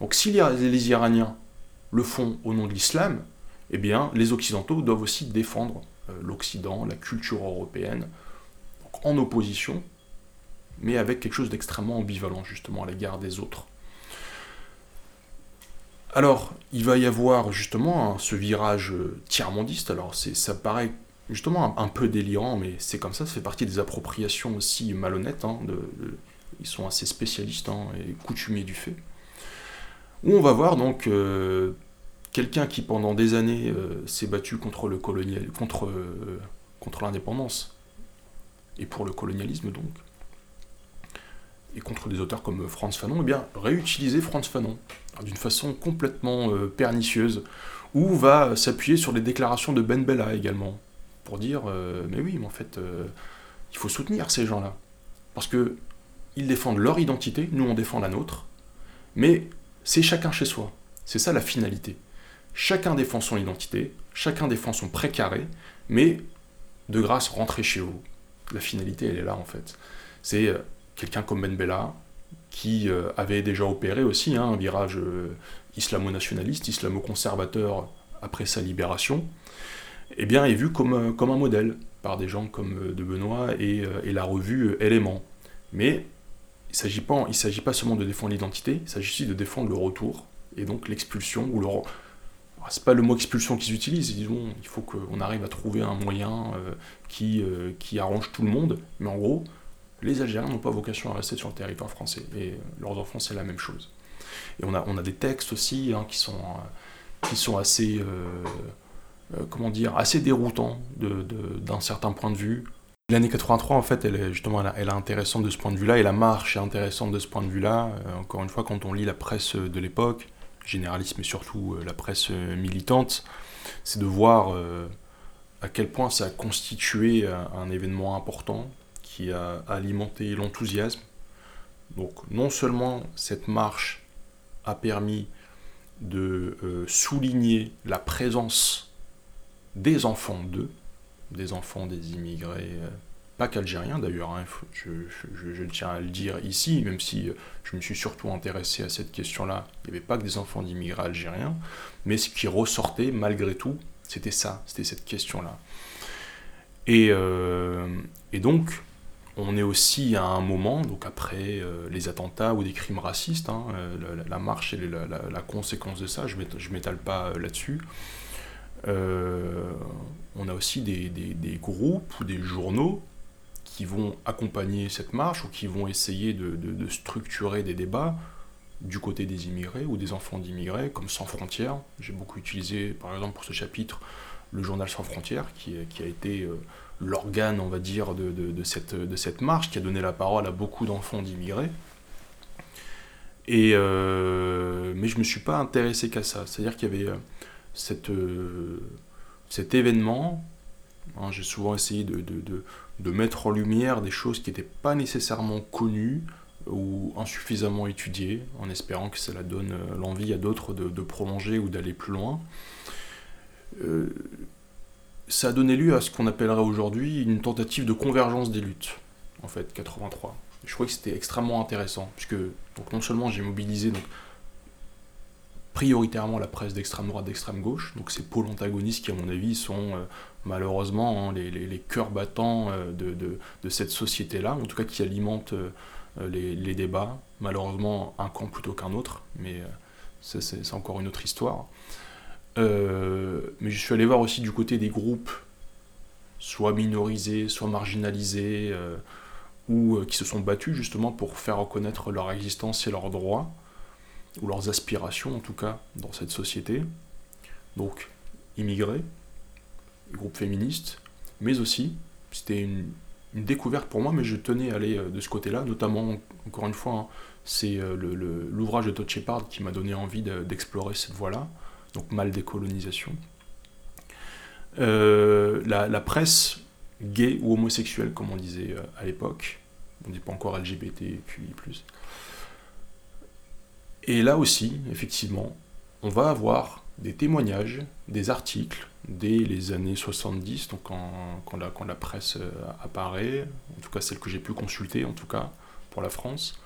Speaker 3: Donc si les Iraniens le font au nom de l'islam, eh bien, les Occidentaux doivent aussi défendre euh, l'Occident, la culture européenne, en opposition, mais avec quelque chose d'extrêmement ambivalent, justement, à l'égard des autres. Alors, il va y avoir justement ce virage euh, tiers-mondiste. Alors, ça paraît justement un, peu délirant, mais c'est comme ça, ça fait partie des appropriations aussi malhonnêtes. Hein, ils sont assez spécialistes hein, et coutumiers du fait. Où on va voir donc euh, quelqu'un qui pendant des années euh, s'est battu contre le colonial, contre, contre l'indépendance et pour le colonialisme donc, et contre des auteurs comme Franz Fanon, eh bien réutiliser Franz Fanon d'une façon complètement euh, pernicieuse, ou va s'appuyer sur les déclarations de Ben Bella également, pour dire mais oui, mais en fait, il faut soutenir ces gens-là, parce que ils défendent leur identité, nous on défend la nôtre, mais c'est chacun chez soi. C'est ça la finalité. Chacun défend son identité, chacun défend son précaré, mais de grâce, rentrez chez vous. La finalité, elle est là en fait. C'est euh, quelqu'un comme Ben Bella, qui euh, avait déjà opéré aussi hein, un virage euh, islamo-nationaliste, islamo-conservateur après sa libération, eh bien, est vu comme, comme un modèle par des gens comme De Benoît et, la revue Éléments. Mais il ne s'agit pas, pas seulement de défendre l'identité, il s'agit aussi de défendre le retour, et donc l'expulsion ou le, c'est pas le mot expulsion qu'ils utilisent, disons, il faut qu'on arrive à trouver un moyen euh, qui, euh, qui arrange tout le monde, mais en gros, les Algériens n'ont pas vocation à rester sur le territoire français, et leurs enfants, c'est la même chose. Et on a, on a des textes aussi hein, qui, sont, euh, qui sont assez, comment dire, assez déroutants d'un certain point de vue. L'année 83, en fait, elle est justement elle est intéressante de ce point de vue-là, et la marche est intéressante de ce point de vue-là. encore une fois, quand on lit la presse de l'époque, généralisme et surtout euh, la presse euh, militante, c'est de voir euh, à quel point ça a constitué un événement important qui a alimenté l'enthousiasme. Donc non seulement cette marche a permis de souligner la présence des enfants d'eux, des enfants des immigrés pas qu'algérien d'ailleurs, hein, je, tiens à le dire ici, même si euh, je me suis surtout intéressé à cette question-là, il n'y avait pas que des enfants d'immigrés algériens, mais ce qui ressortait malgré tout, c'était ça, c'était cette question-là. Et, euh, donc, on est aussi à un moment, donc après euh, les attentats ou des crimes racistes, hein, la, marche et la, conséquence de ça, je ne m'étale pas là-dessus. on a aussi des groupes ou des journaux qui vont accompagner cette marche ou qui vont essayer de, structurer des débats du côté des immigrés ou des enfants d'immigrés, comme Sans Frontières. J'ai beaucoup utilisé, par exemple, pour ce chapitre, le journal Sans Frontières, qui, a été euh, l'organe, on va dire, de, cette, marche, qui a donné la parole à beaucoup d'enfants d'immigrés. Euh, mais je ne me suis pas intéressé qu'à ça. C'est-à-dire qu'il y avait euh, cet événement. Hein, j'ai souvent essayé de, de mettre en lumière des choses qui n'étaient pas nécessairement connues ou insuffisamment étudiées, en espérant que cela donne euh, l'envie à d'autres de, prolonger ou d'aller plus loin. Euh, ça a donné lieu à ce qu'on appellerait aujourd'hui une tentative de convergence des luttes, en fait, 83. je trouvais que c'était extrêmement intéressant, puisque donc, non seulement j'ai mobilisé donc, prioritairement la presse d'extrême droite, d'extrême gauche. Donc ces pôles antagonistes qui, à mon avis, sont malheureusement hein, les, cœurs battants de, cette société-là, en tout cas qui alimentent les, débats. Malheureusement, un camp plutôt qu'un autre, mais c'est encore une autre histoire. mais je suis allé voir aussi du côté des groupes soit minorisés, soit marginalisés, euh, ou euh, qui se sont battus justement pour faire reconnaître leur existence et leurs droits, ou leurs aspirations en tout cas, dans cette société. Donc, immigrés, groupes féministes, mais aussi, c'était une, découverte pour moi, mais je tenais à aller euh, de ce côté-là, notamment, encore une fois, hein, c'est l'ouvrage de Todd Shepard qui m'a donné envie d'explorer cette voie-là, donc mal décolonisation. Euh, la, presse gay ou homosexuelle, comme on disait euh, à l'époque, on ne dit pas encore LGBTQI+. Et là aussi, effectivement, on va avoir des témoignages, des articles, dès les années 70, donc quand, la, presse euh, apparaît, en tout cas celle que j'ai pu consulter, en tout cas pour la France,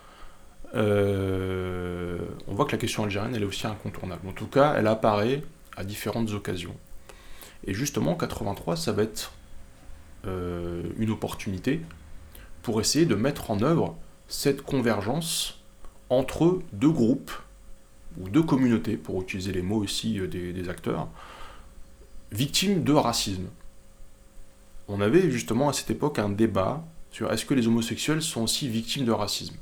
Speaker 3: on voit que la question algérienne, elle est aussi incontournable. En tout cas, elle apparaît à différentes occasions. Et justement, 83, ça va être euh, une opportunité pour essayer de mettre en œuvre cette convergence entre deux groupes ou deux communautés, pour utiliser les mots aussi euh, des, acteurs, victimes de racisme. On avait justement à cette époque un débat sur est-ce que les homosexuels sont aussi victimes de racisme.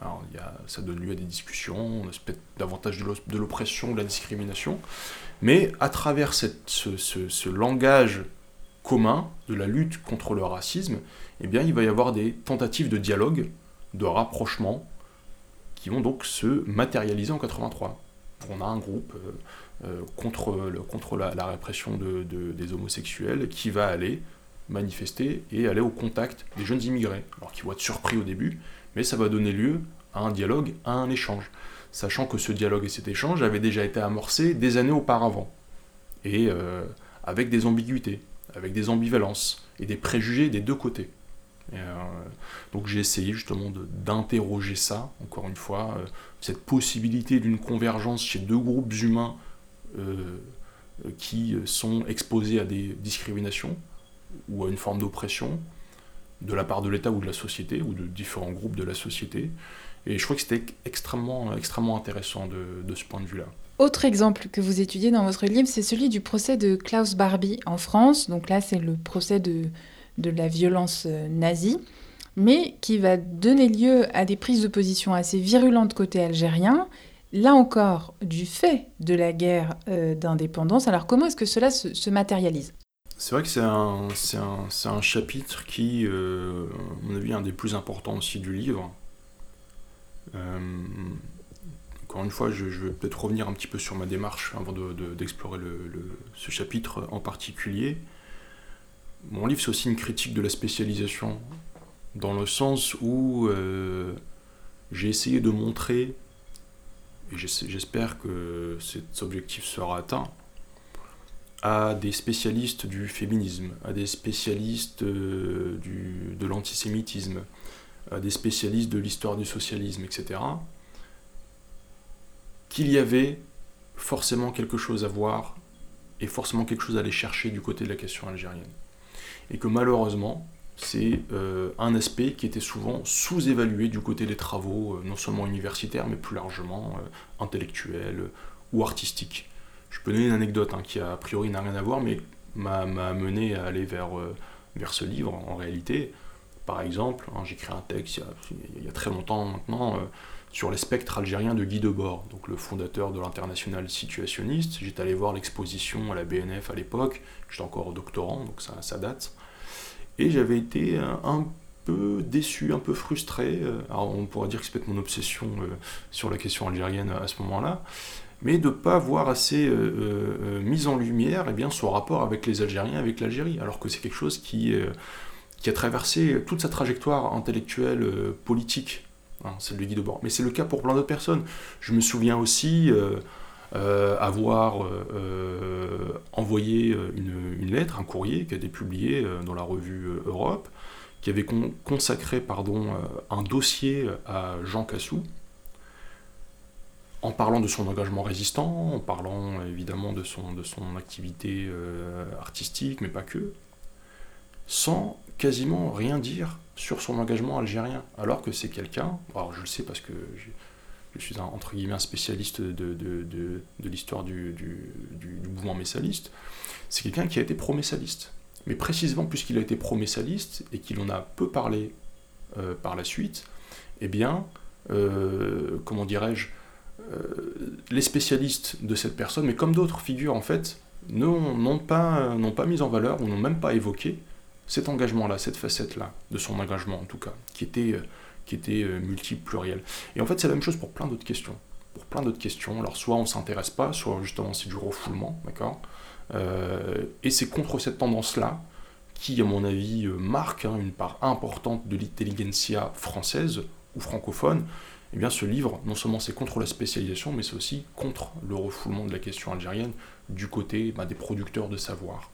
Speaker 3: Alors, ça donne lieu à des discussions, on aspect davantage de l'oppression, de la discrimination. Mais à travers ce, langage commun de la lutte contre le racisme, eh bien, il va y avoir des tentatives de dialogue, de rapprochement, qui vont donc se matérialiser en 83. On a un groupe euh, euh, contre, la, répression des homosexuels qui va aller manifester et aller au contact des jeunes immigrés, alors qu'ils vont être surpris au début, mais ça va donner lieu à un dialogue, à un échange sachant que ce dialogue et cet échange avaient déjà été amorcés des années auparavant, et euh, avec des ambiguïtés, avec des ambivalences, et des préjugés des deux côtés. Euh, donc j'ai essayé justement d'interroger ça, encore une fois, euh, cette possibilité d'une convergence chez deux groupes humains qui sont exposés à des discriminations ou à une forme d'oppression de la part de l'État ou de la société, ou de différents groupes de la société, et je crois que c'était extrêmement, extrêmement intéressant de, ce point de vue-là.
Speaker 2: Autre exemple que vous étudiez dans votre livre, c'est celui du procès de Klaus Barbie en France. Donc là, c'est le procès de, de la violence euh, nazie, mais qui va donner lieu à des prises de position assez virulentes côté algérien, là encore du fait de la guerre euh, d'indépendance. Alors comment est-ce que cela se, matérialise?
Speaker 3: C'est vrai que c'est un, chapitre qui, euh, à mon avis, est un des plus importants aussi du livre, encore une fois, je, vais peut-être revenir un petit peu sur ma démarche avant d'explorer ce chapitre en particulier. Mon livre, c'est aussi une critique de la spécialisation, dans le sens où euh, j'ai essayé de montrer, et j'espère que cet objectif sera atteint, à des spécialistes du féminisme, à des spécialistes euh, de l'antisémitisme, des spécialistes de l'histoire du socialisme, etc., qu'il y avait forcément quelque chose à voir et forcément quelque chose à aller chercher du côté de la question algérienne. Et que malheureusement, c'est euh, un aspect qui était souvent sous-évalué du côté des travaux, euh, non seulement universitaires, mais plus largement euh, intellectuels ou artistiques. Je peux donner une anecdote hein, qui a, priori n'a rien à voir, mais m'a mené à aller vers, vers ce livre en réalité. Par exemple, hein, j'ai écrit un texte il y, a, très longtemps maintenant sur les spectres algériens de Guy Debord, donc le fondateur de l'international situationniste. J'étais allé voir l'exposition à la BNF à l'époque, j'étais encore doctorant, donc ça, date. Et j'avais été un, peu déçu, un peu frustré. Euh, on pourrait dire que c'est peut-être mon obsession euh, sur la question algérienne à ce moment-là, mais de ne pas voir assez mis en lumière eh bien, son rapport avec les Algériens, avec l'Algérie, alors que c'est quelque chose qui a traversé toute sa trajectoire intellectuelle, euh, politique, hein, celle de Guy Debord. Mais c'est le cas pour plein d'autres personnes. Je me souviens aussi euh, euh, avoir envoyé une, lettre, un courrier qui a été publié dans la revue Europe, qui avait consacré pardon, un dossier à Jean Cassou, en parlant de son engagement résistant, en parlant évidemment de son, de son activité artistique, mais pas que, sans quasiment rien dire sur son engagement algérien, alors que c'est quelqu'un, alors je le sais parce que je, suis un, entre spécialiste de, l'histoire du, du, mouvement messaliste, c'est quelqu'un qui a été pro-messaliste. Mais précisément puisqu'il a été pro-messaliste et qu'il en a peu parlé euh, par la suite, eh bien, euh, comment dirais-je, euh, les spécialistes de cette personne, mais comme d'autres figures en fait, n'ont pas, pas mis en valeur ou n'ont même pas évoqué cet engagement-là, cette facette-là, de son engagement en tout cas, qui était, euh, qui était euh, multiple, pluriel. Et en fait, c'est la même chose pour plein d'autres questions. Pour plein d'autres questions. Alors, soit on s'intéresse pas, soit justement c'est du refoulement, d'accord? Euh, Et c'est contre cette tendance-là qui, à mon avis, marque hein, une part importante de l'intelligentsia française ou francophone. Eh bien, ce livre, non seulement c'est contre la spécialisation, mais c'est aussi contre le refoulement de la question algérienne du côté bah, des producteurs de savoir.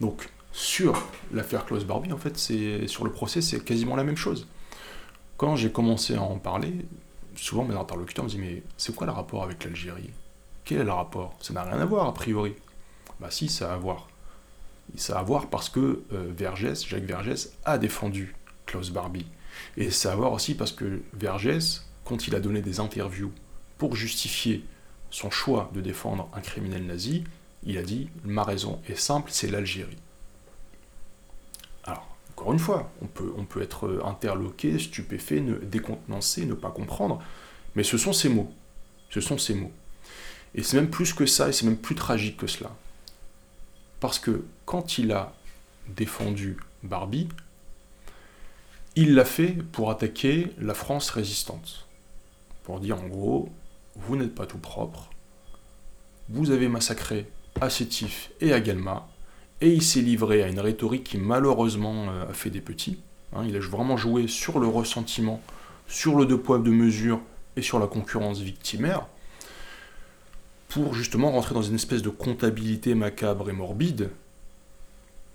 Speaker 3: Donc, sur l'affaire Klaus Barbie, en fait, c'est sur le procès, c'est quasiment la même chose. Quand j'ai commencé à en parler, souvent mes interlocuteurs me disent Mais c'est quoi le rapport avec l'Algérie? Quel est le rapport? Ça n'a rien à voir, a priori. Bah, si, ça a à voir. Ça a à voir parce que euh, Vergès, Jacques Vergès, a défendu Klaus Barbie. Et ça a à voir aussi parce que Vergès, quand il a donné des interviews pour justifier son choix de défendre un criminel nazi, il a dit ma raison est simple, c'est l'Algérie. Alors, encore une fois, on peut, être interloqué, stupéfait, décontenancé, ne pas comprendre, mais ce sont ces mots. Ce sont ces mots. Et c'est même plus que ça, et c'est même plus tragique que cela. Parce que quand il a défendu Barbie, il l'a fait pour attaquer la France résistante. Pour dire en gros, vous n'êtes pas tout propre, vous avez massacré à Sétif et à Galma, et il s'est livré à une rhétorique qui malheureusement euh, a fait des petits. Hein. il a vraiment joué sur le ressentiment, sur le deux poids deux mesures et sur la concurrence victimaire, pour justement rentrer dans une espèce de comptabilité macabre et morbide,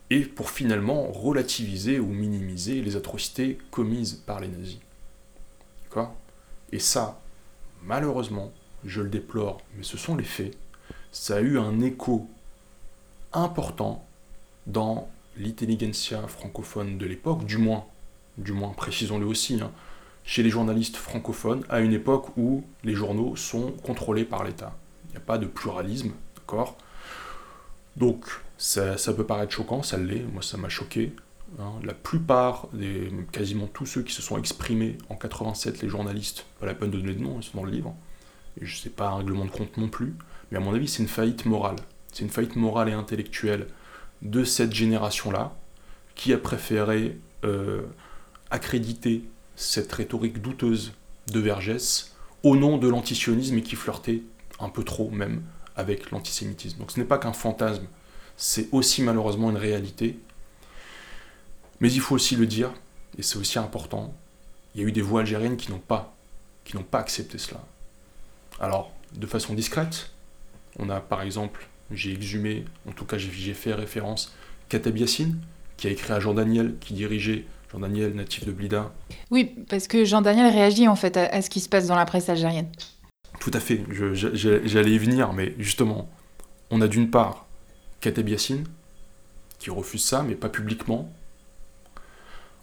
Speaker 3: et pour finalement relativiser ou minimiser les atrocités commises par les nazis. D'accord? Et ça, malheureusement, je le déplore, mais ce sont les faits, ça a eu un écho important dans l'intelligentsia francophone de l'époque, du moins, du moins, précisons-le aussi, hein, chez les journalistes francophones, à une époque où les journaux sont contrôlés par l'État. Il n'y a pas de pluralisme, d'accord? Donc, ça, peut paraître choquant, ça l'est, moi ça m'a choqué. Hein. La plupart, quasiment tous ceux qui se sont exprimés en 87, les journalistes, pas la peine de donner de nom, ils sont dans le livre, et je ne sais pas un règlement de compte non plus, mais à mon avis, c'est une faillite morale. C'est une faillite morale et intellectuelle de cette génération-là, qui a préféré euh, accréditer cette rhétorique douteuse de Vergès au nom de l'antisionisme et qui flirtait un peu trop même avec l'antisémitisme. Donc ce n'est pas qu'un fantasme, c'est aussi malheureusement une réalité. Mais il faut aussi le dire, et c'est aussi important, il y a eu des voix algériennes qui n'ont pas, qui n'ont pas accepté cela. Alors, de façon discrète, on a par exemple, j'ai exhumé, en tout cas j'ai fait référence, Katab Yassine, qui a écrit à Jean Daniel, qui dirigeait Jean Daniel, natif de Blida.
Speaker 2: Oui, parce que Jean Daniel réagit en fait à, ce qui se passe dans la presse algérienne.
Speaker 3: Tout à fait, j'allais y venir, mais justement, on a d'une part Katab Yassine, qui refuse ça, mais pas publiquement.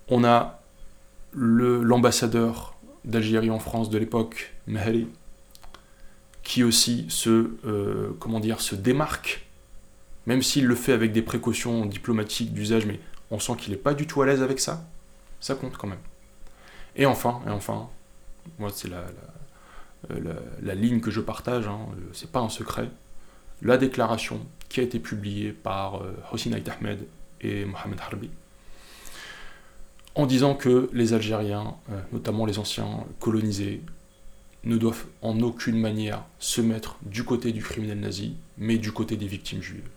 Speaker 3: On a l'ambassadeur d'Algérie en France de l'époque, Mahali, qui aussi se, euh, se démarque, même s'il le fait avec des précautions diplomatiques d'usage, mais on sent qu'il n'est pas du tout à l'aise avec ça, ça compte quand même. Et enfin, et enfin, moi c'est la, la, ligne que je partage, hein, c'est pas un secret, la déclaration qui a été publiée par euh, Hossein Ahmed et Mohamed Harbi, en disant que les Algériens, euh, notamment les anciens colonisés, ne doivent en aucune manière se mettre du côté du criminel nazi, mais du côté des victimes juives.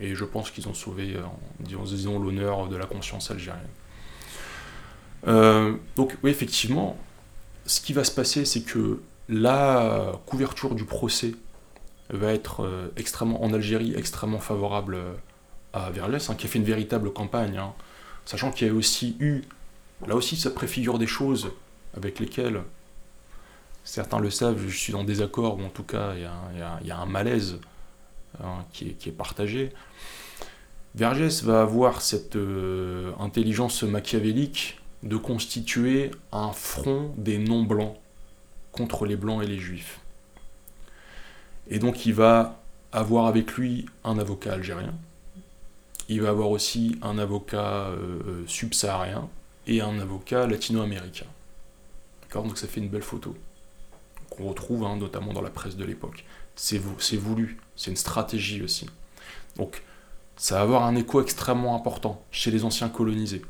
Speaker 3: Et je pense qu'ils ont sauvé, euh, en disant l'honneur de la conscience algérienne. Euh, donc oui, effectivement, ce qui va se passer, c'est que la couverture du procès va être euh, extrêmement, en Algérie extrêmement favorable à Vergès, hein, qui a fait une véritable campagne, hein. sachant qu'il y a aussi eu, là aussi, ça préfigure des choses avec lesquelles certains le savent, je suis en désaccord, ou en tout cas, il y, a un malaise hein, qui, est, partagé. Vergès va avoir cette euh, intelligence machiavélique de constituer un front des non-blancs contre les blancs et les juifs. Et donc il va avoir avec lui un avocat algérien, il va avoir aussi un avocat euh, euh, subsaharien et un avocat latino-américain. D'accord? Donc ça fait une belle photo qu'on retrouve hein, notamment dans la presse de l'époque. C'est voulu, c'est une stratégie aussi. Donc ça va avoir un écho extrêmement important chez les anciens colonisés.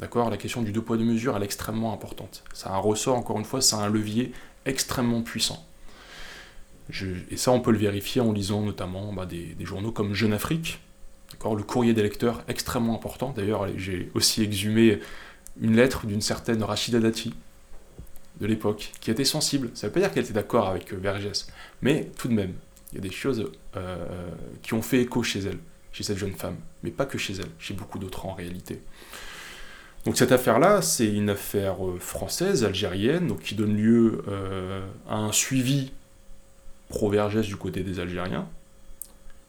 Speaker 3: D'accord? La question du deux poids deux mesures, elle est extrêmement importante. Ça a un ressort, encore une fois, c'est un levier extrêmement puissant. et ça, on peut le vérifier en lisant notamment bah, des, journaux comme Jeune Afrique, le courrier des lecteurs, extrêmement important. D'ailleurs, j'ai aussi exhumé une lettre d'une certaine Rachida Dati, de l'époque, qui était sensible. Ça ne veut pas dire qu'elle était d'accord avec euh, Vergès, mais tout de même, il y a des choses euh, qui ont fait écho chez elle, chez cette jeune femme, mais pas que chez elle, chez beaucoup d'autres en réalité. Donc cette affaire-là, c'est une affaire euh, française, algérienne, qui donne lieu à un suivi pro-Vergès du côté des Algériens,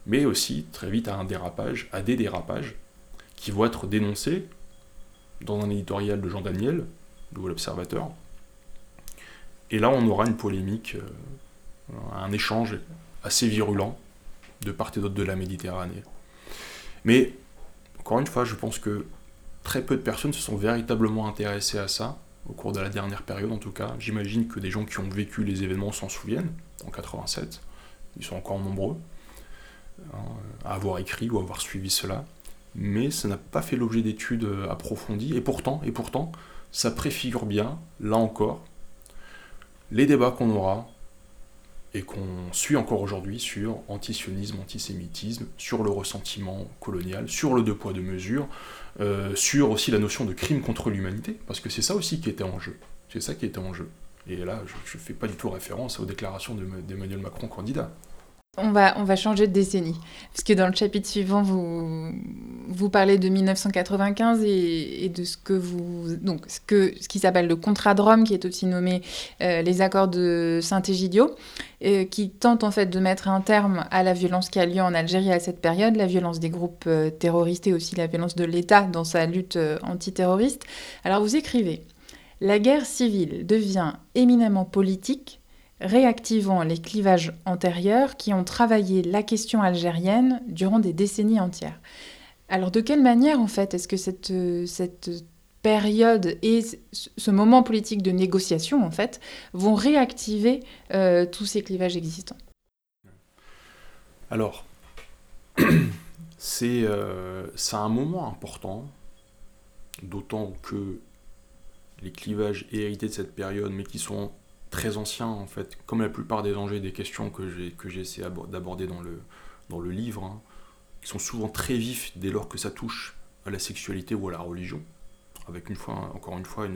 Speaker 3: mais aussi très vite à un dérapage, à des dérapages, qui vont être dénoncés dans un éditorial de Jean Daniel, de l'Observateur. Et là, on aura une polémique, euh, un échange assez virulent de part et d'autre de la Méditerranée. Mais, encore une fois, je pense que très peu de personnes se sont véritablement intéressées à ça, au cours de la dernière période en tout cas. J'imagine que des gens qui ont vécu les événements s'en souviennent, en 87, ils sont encore nombreux à avoir écrit ou avoir suivi cela, mais ça n'a pas fait l'objet d'études euh, approfondies, et pourtant, et pourtant, ça préfigure bien, là encore, les débats qu'on aura et qu'on suit encore aujourd'hui sur antisionisme, antisémitisme, sur le ressentiment colonial, sur le deux poids deux mesures, euh, sur aussi la notion de crime contre l'humanité, parce que c'est ça aussi qui était en jeu. C'est ça qui était en jeu. Et là, je ne fais pas du tout référence aux déclarations d'Emmanuel Macron candidat.
Speaker 2: On va, changer de décennie, puisque dans le chapitre suivant, vous, vous parlez de 1995 et, de ce que vous, donc ce, que, ce qui s'appelle le contrat de Rome, qui est aussi nommé euh, les accords de Saint-Égidio, euh, qui tente en fait de mettre un terme à la violence qui a lieu en Algérie à cette période, la violence des groupes euh, terroristes et aussi la violence de l'État dans sa lutte antiterroriste. Alors vous écrivez, la guerre civile devient éminemment politique réactivant les clivages antérieurs qui ont travaillé la question algérienne durant des décennies entières. Alors de quelle manière en fait est-ce que cette, cette période et ce moment politique de négociation en fait vont réactiver euh, tous ces clivages existants?
Speaker 3: Alors, [CLEARS THROAT] euh, c'est un moment important, d'autant que les clivages hérités de cette période, mais qui sont très anciens, en fait, comme la plupart des enjeux et des questions que j'ai, que essayé d'aborder dans le, dans le livre, hein, qui sont souvent très vifs dès lors que ça touche à la sexualité ou à la religion, avec une fois, encore une fois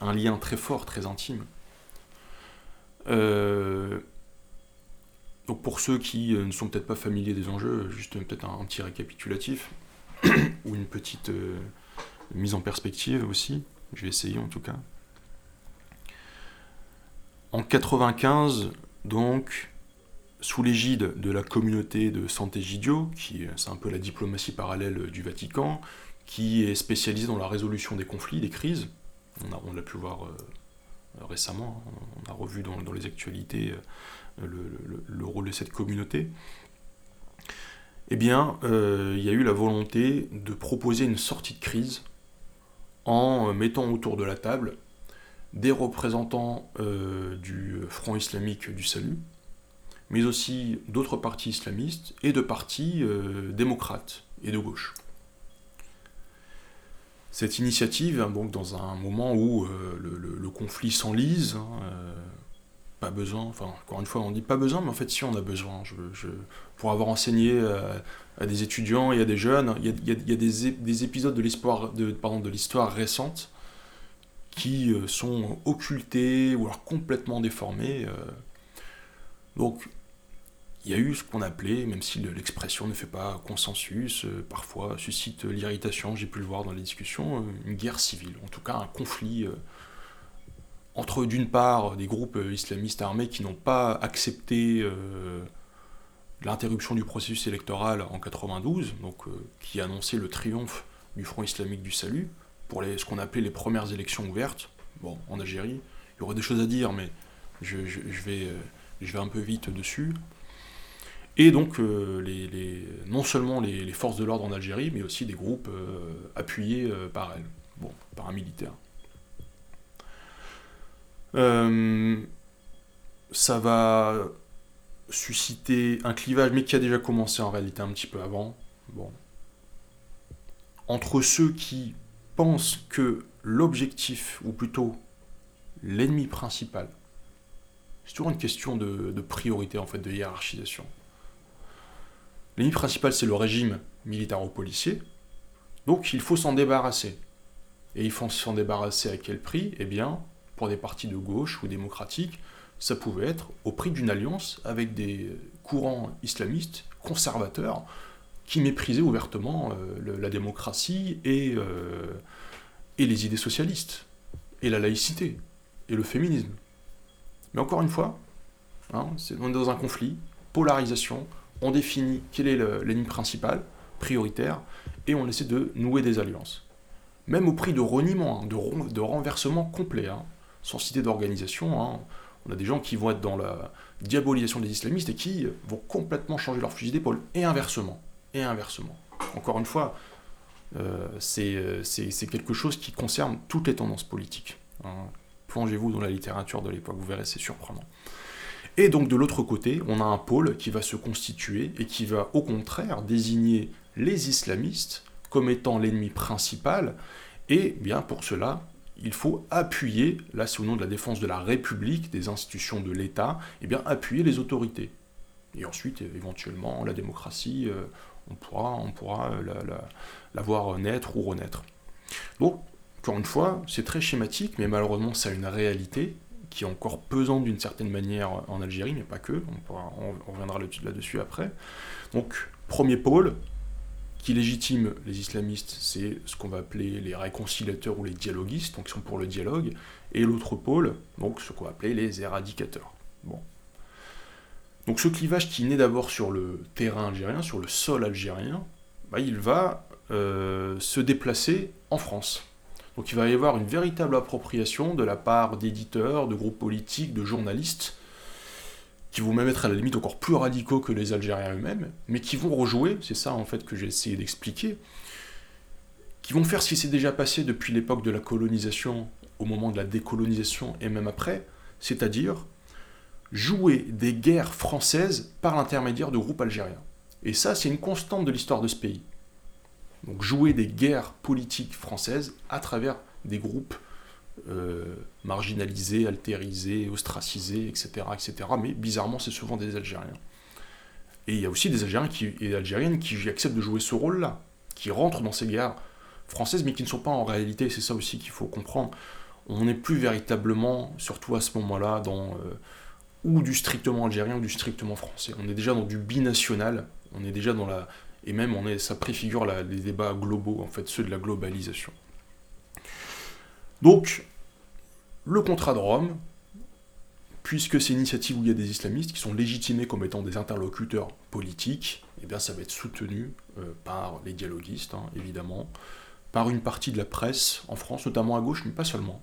Speaker 3: un lien très fort, très intime. Euh, donc pour ceux qui euh, ne sont peut-être pas familiers des enjeux, juste peut-être un, petit récapitulatif, [COUGHS] ou une petite euh, mise en perspective aussi, je vais essayer en tout cas. En 95, donc, sous l'égide de la communauté de Sant'Egidio, qui c'est un peu la diplomatie parallèle du Vatican, qui est spécialisée dans la résolution des conflits, des crises. On, l'a pu voir euh, récemment, on a revu dans, les actualités euh, le, rôle de cette communauté. Eh bien, euh, il y a eu la volonté de proposer une sortie de crise en mettant autour de la table des représentants euh, du Front islamique du salut, mais aussi d'autres partis islamistes et de partis euh, démocrates et de gauche. Cette initiative, hein, dans un moment où euh, le, conflit s'enlise, hein, pas besoin, enfin encore une fois on dit pas besoin, mais en fait si on a besoin. Pour avoir enseigné à, des étudiants et à des jeunes, il y a, des, des, épisodes de l'histoire récente qui euh, sont occultés ou alors complètement déformés. Euh. Donc, il y a eu ce qu'on appelait, même si l'expression ne fait pas consensus, euh, parfois suscite l'irritation, j'ai pu le voir dans les discussions, une guerre civile, en tout cas un conflit entre d'une part des groupes islamistes armés qui n'ont pas accepté l'interruption du processus électoral en 92, donc qui annonçait le triomphe du Front islamique du salut pour les, ce qu'on appelait les premières élections ouvertes, bon, en Algérie. Il y aurait des choses à dire, mais je, vais, je vais un peu vite dessus. Et donc, euh, les, non seulement les, forces de l'ordre en Algérie, mais aussi des groupes euh, appuyés euh, par elles, bon, par un militaire. ça va susciter un clivage, mais qui a déjà commencé en réalité un petit peu avant. Bon. Entre ceux qui pensent que l'objectif, ou plutôt l'ennemi principal, c'est toujours une question de, de, priorité, en fait, de hiérarchisation. L'ennemi principal, c'est le régime militaro-policier. Donc il faut s'en débarrasser. Et il faut s'en débarrasser à quel prix? Eh bien, pour des partis de gauche ou démocratiques, ça pouvait être au prix d'une alliance avec des courants islamistes conservateurs qui méprisaient ouvertement euh, la démocratie et, euh, et les idées socialistes, et la laïcité, et le féminisme. Mais encore une fois, hein, on est dans un conflit, polarisation, on définit quel est l'ennemi principal, prioritaire, et on essaie de nouer des alliances. Même au prix de reniement, hein, de, renversement complet, hein, sans citer d'organisation. On a des gens qui vont être dans la diabolisation des islamistes et qui vont complètement changer leur fusil d'épaule, et inversement. Et inversement. Encore une fois, euh, euh, c'est quelque chose qui concerne toutes les tendances politiques. Plongez-vous dans la littérature de l'époque, vous verrez, c'est surprenant. Et donc de l'autre côté, on a un pôle qui va se constituer et qui va au contraire désigner les islamistes comme étant l'ennemi principal. Et bien pour cela, il faut appuyer, là c'est au nom de la défense de la République, des institutions de l'État, et bien appuyer les autorités. Et ensuite, éventuellement, la démocratie, euh, on pourra, on pourra la, voir naître ou renaître. Donc, encore une fois, c'est très schématique, mais malheureusement, ça a une réalité qui est encore pesante d'une certaine manière en Algérie, mais pas que, on, reviendra là-dessus après. Donc, premier pôle qui légitime les islamistes, c'est ce qu'on va appeler les réconciliateurs ou les dialoguistes, donc qui sont pour le dialogue, et l'autre pôle, donc ce qu'on va appeler les éradicateurs. Bon. Donc ce clivage qui naît d'abord sur le terrain algérien, sur le sol algérien, bah, il va euh, se déplacer en France. Donc il va y avoir une véritable appropriation de la part d'éditeurs, de groupes politiques, de journalistes, qui vont même être à la limite encore plus radicaux que les Algériens eux-mêmes, mais qui vont rejouer, c'est ça en fait que j'ai essayé d'expliquer, qui vont faire ce qui s'est déjà passé depuis l'époque de la colonisation, au moment de la décolonisation et même après, c'est-à-dire jouer des guerres françaises par l'intermédiaire de groupes algériens. Et ça, c'est une constante de l'histoire de ce pays. Donc jouer des guerres politiques françaises à travers des groupes euh, marginalisés, altérisés, ostracisés, etc., etc. Mais bizarrement, c'est souvent des Algériens. Et il y a aussi des Algériens qui, et Algériennes qui acceptent de jouer ce rôle-là, qui rentrent dans ces guerres françaises, mais qui ne sont pas en réalité, c'est ça aussi qu'il faut comprendre, on n'est plus véritablement, surtout à ce moment-là, dans euh, ou du strictement algérien ou du strictement français. On est déjà dans du binational, on est déjà dans la, et même on est, ça préfigure les débats globaux, en fait, ceux de la globalisation. Donc, le contrat de Rome, puisque c'est une initiative où il y a des islamistes qui sont légitimés comme étant des interlocuteurs politiques, eh bien ça va être soutenu euh, par les dialoguistes, hein, évidemment, par une partie de la presse en France, notamment à gauche, mais pas seulement.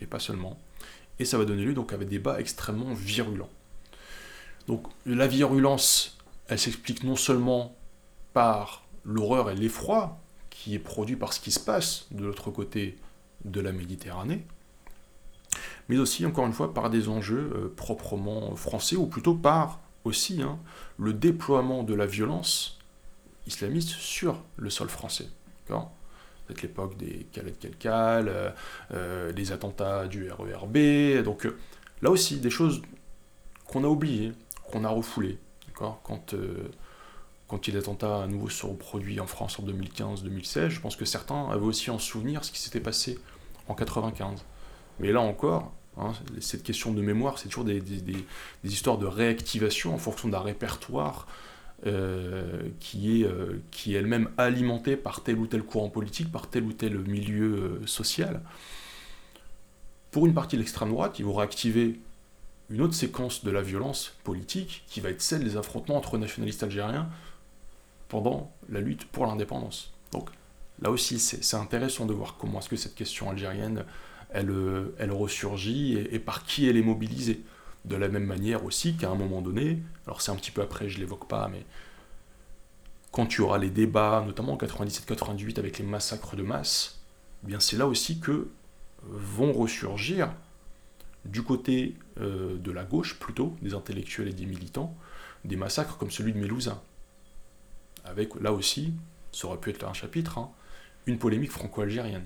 Speaker 3: Mais pas seulement. Et ça va donner lieu donc à des débats extrêmement virulents. Donc la virulence, elle s'explique non seulement par l'horreur et l'effroi qui est produit par ce qui se passe de l'autre côté de la Méditerranée, mais aussi, encore une fois, par des enjeux euh, proprement français, ou plutôt par aussi hein, le déploiement de la violence islamiste sur le sol français. Peut-être l'époque des Kelkal, euh, euh, les attentats du RERB, donc là aussi, des choses qu'on a oubliées, qu'on a refoulées. Quand quand il attentats à nouveau se reproduit en France en 2015-2016, je pense que certains avaient aussi en souvenir ce qui s'était passé en 95. Mais là encore, hein, cette question de mémoire, c'est toujours des, histoires de réactivation en fonction d'un répertoire euh, qui est, euh, qui est elle-même alimenté par tel ou tel courant politique, par tel ou tel milieu euh, social. pour une partie de l'extrême droite, ils vont réactiver une autre séquence de la violence politique qui va être celle des affrontements entre nationalistes algériens pendant la lutte pour l'indépendance. Donc là aussi, c'est intéressant de voir comment est-ce que cette question algérienne, elle, elle ressurgit et, par qui elle est mobilisée. De la même manière aussi qu'à un moment donné, alors c'est un petit peu après, je l'évoque pas, mais quand tu auras les débats, notamment en 97-98 avec les massacres de masse, eh bien c'est là aussi que vont ressurgir du côté euh, de la gauche plutôt, des intellectuels et des militants, des massacres comme celui de Mélouza. Avec là aussi, ça aurait pu être un chapitre, hein, une polémique franco-algérienne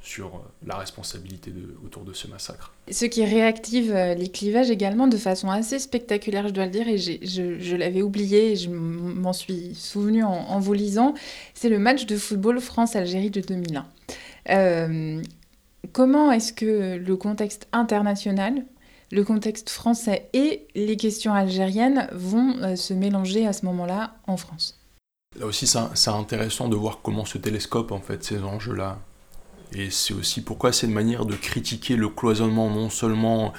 Speaker 3: sur euh, la responsabilité de, autour de ce massacre.
Speaker 2: Ce qui réactive euh, les clivages également de façon assez spectaculaire, je dois le dire, et je, l'avais oublié, je m'en suis souvenu en, vous lisant, c'est le match de football France-Algérie de 2001. Euh, comment est-ce que le contexte international, le contexte français et les questions algériennes vont se mélanger à ce moment-là en France?
Speaker 3: Là aussi, c'est intéressant de voir comment se télescope en fait ces enjeux-là. Et c'est aussi pourquoi c'est une manière de critiquer le cloisonnement non seulement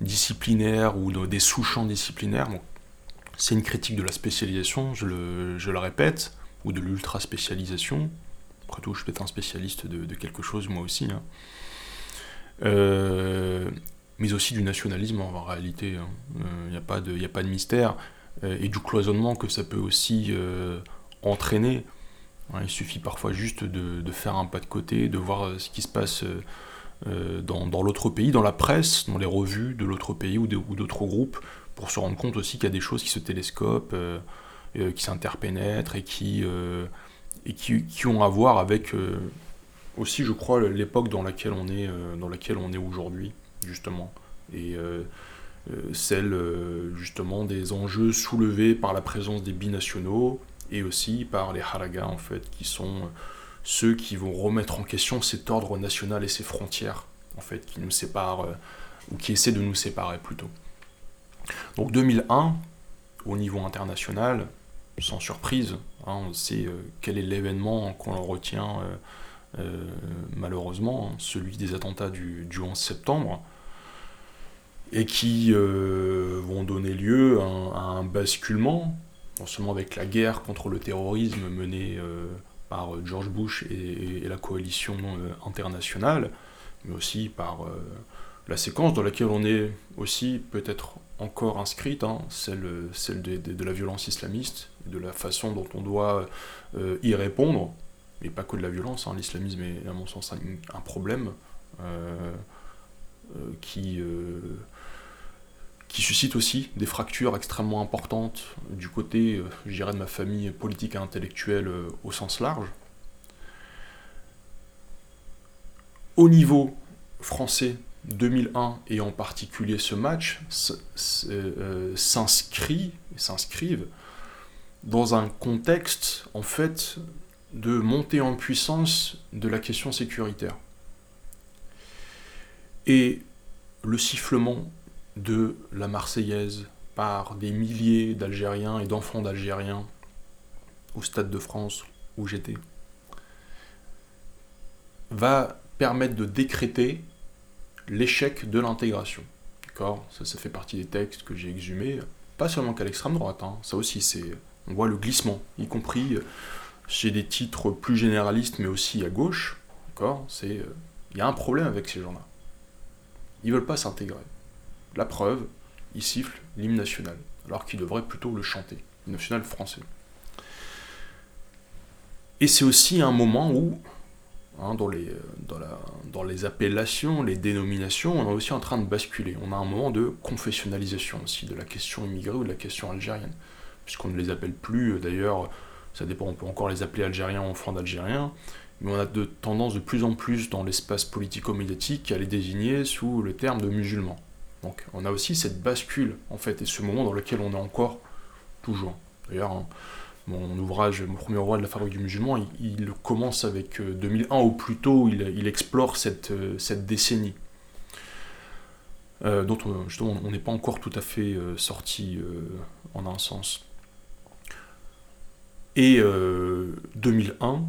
Speaker 3: disciplinaire ou des sous-champs disciplinaires. c'est une critique de la spécialisation, je le, répète, ou de l'ultra-spécialisation. Après tout, je peux être un spécialiste de, quelque chose, moi aussi. Hein. Euh, mais aussi du nationalisme en réalité. Il hein. n'y euh, a, pas de, a pas de mystère. Euh, et du cloisonnement que ça peut aussi entraîner. Il suffit parfois juste de, faire un pas de côté, de voir ce qui se passe dans, l'autre pays, dans la presse, dans les revues de l'autre pays ou d'autres groupes, pour se rendre compte aussi qu'il y a des choses qui se télescopent, qui s'interpénètrent et qui ont à voir avec euh, aussi, je crois, l'époque dans laquelle on est, euh, est aujourd'hui, justement. Et euh, celle, justement, des enjeux soulevés par la présence des binationaux et aussi par les haragas, en fait, qui sont ceux qui vont remettre en question cet ordre national et ses frontières, en fait, qui nous séparent, ou qui essaient de nous séparer plutôt. Donc 2001, au niveau international, sans surprise, hein, on sait euh, quel est l'événement qu'on en retient euh, euh, malheureusement, hein, celui des attentats du, 11 septembre, et qui vont donner lieu à un, basculement, non seulement avec la guerre contre le terrorisme menée par George Bush et, la coalition internationale, mais aussi par la séquence dans laquelle on est aussi peut-être encore inscrite, hein, celle, celle de, la violence islamiste, de la façon dont on doit euh, y répondre, mais pas que de la violence, hein, l'islamisme est à mon sens un, problème euh, euh, qui, qui suscite aussi des fractures extrêmement importantes du côté, je dirais, de ma famille politique et intellectuelle au sens large. Au niveau français, 2001 et en particulier ce match euh, s'inscrit s'inscrivent dans un contexte en fait de montée en puissance de la question sécuritaire. Et le sifflement de la Marseillaise par des milliers d'Algériens et d'enfants d'Algériens au Stade de France où j'étais va permettre de décréter l'échec de l'intégration. D'accord? Ça, fait partie des textes que j'ai exhumés, pas seulement qu'à l'extrême droite, hein. ça aussi, on voit le glissement, y compris euh, chez des titres plus généralistes, mais aussi à gauche. Euh, il y a un problème avec ces gens-là. Ils veulent pas s'intégrer. La preuve, ils sifflent l'hymne national, alors qu'ils devraient plutôt le chanter, l'hymne national français. Et c'est aussi un moment où Hein, dans, les, appellations, les dénominations, on est aussi en train de basculer. On a un moment de confessionnalisation aussi de la question immigrée ou de la question algérienne, puisqu'on ne les appelle plus, d'ailleurs, ça dépend, on peut encore les appeler algériens ou enfants d'algériens, mais on a de tendance de plus en plus dans l'espace politico-médiatique à les désigner sous le terme de musulmans. Donc on a aussi cette bascule, en fait, et ce moment dans lequel on est encore toujours. D'ailleurs, hein, mon ouvrage, mon premier ouvrage de la fabrique du musulman, il, commence avec 2001 ou plus tôt, il, explore cette, euh, décennie. Euh, dont justement on n'est pas encore tout à fait euh, sorti en un sens. Et 2001,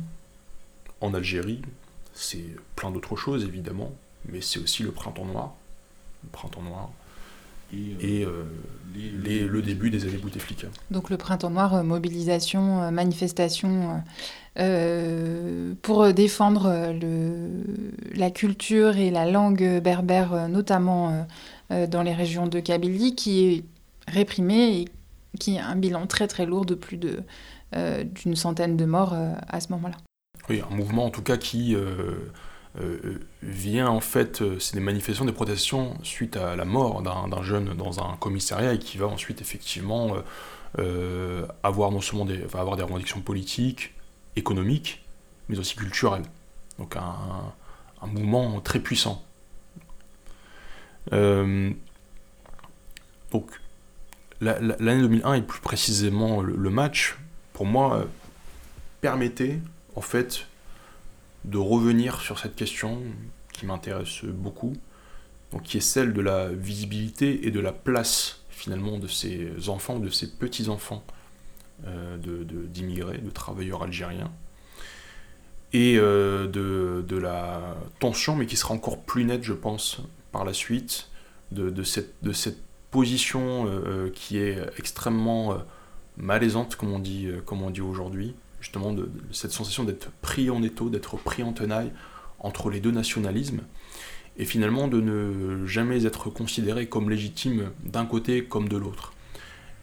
Speaker 3: en Algérie, c'est plein d'autres choses évidemment, mais c'est aussi le printemps noir. Le printemps noir. Et, le début des années Bouteflika.
Speaker 2: Donc le printemps noir, mobilisation, manifestation pour défendre la culture et la langue berbère, notamment dans les régions de Kabylie, qui est réprimée et qui a un bilan très très lourd de plus de, d'une centaine de morts à ce moment-là.
Speaker 3: Oui, un mouvement en tout cas qui euh, euh, vient en fait, euh, c'est des manifestations, des protestations suite à la mort d'un jeune dans un commissariat et qui va ensuite effectivement avoir non seulement des, avoir des revendications politiques, économiques, mais aussi culturelles. Donc un, un mouvement très puissant. donc l'année 2001 et plus précisément le match, pour moi, permettait en fait, de revenir sur cette question qui m'intéresse beaucoup, qui est celle de la visibilité et de la place finalement de ces enfants, de ces petits-enfants euh, d'immigrés, de, travailleurs algériens, et euh, de, la tension, mais qui sera encore plus nette, je pense, par la suite, de, cette, position euh, qui est extrêmement malaisante, comme on dit aujourd'hui, justement de, cette sensation d'être pris en étau, d'être pris en tenaille entre les deux nationalismes, et finalement de ne jamais être considéré comme légitime d'un côté comme de l'autre.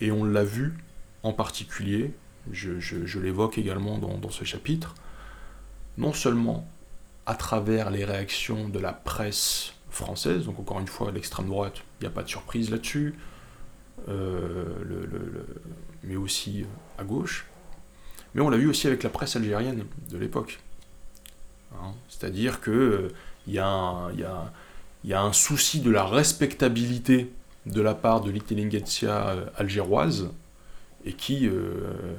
Speaker 3: Et on l'a vu en particulier, je, l'évoque également dans, ce chapitre, non seulement à travers les réactions de la presse française, donc encore une fois l'extrême droite, il n'y a pas de surprise là-dessus, euh, mais aussi à gauche, mais on l'a vu aussi avec la presse algérienne de l'époque. Hein, c'est-à-dire qu'il il y, a un souci de la respectabilité de la part de l'intelligentsia euh, algéroise et qui, euh,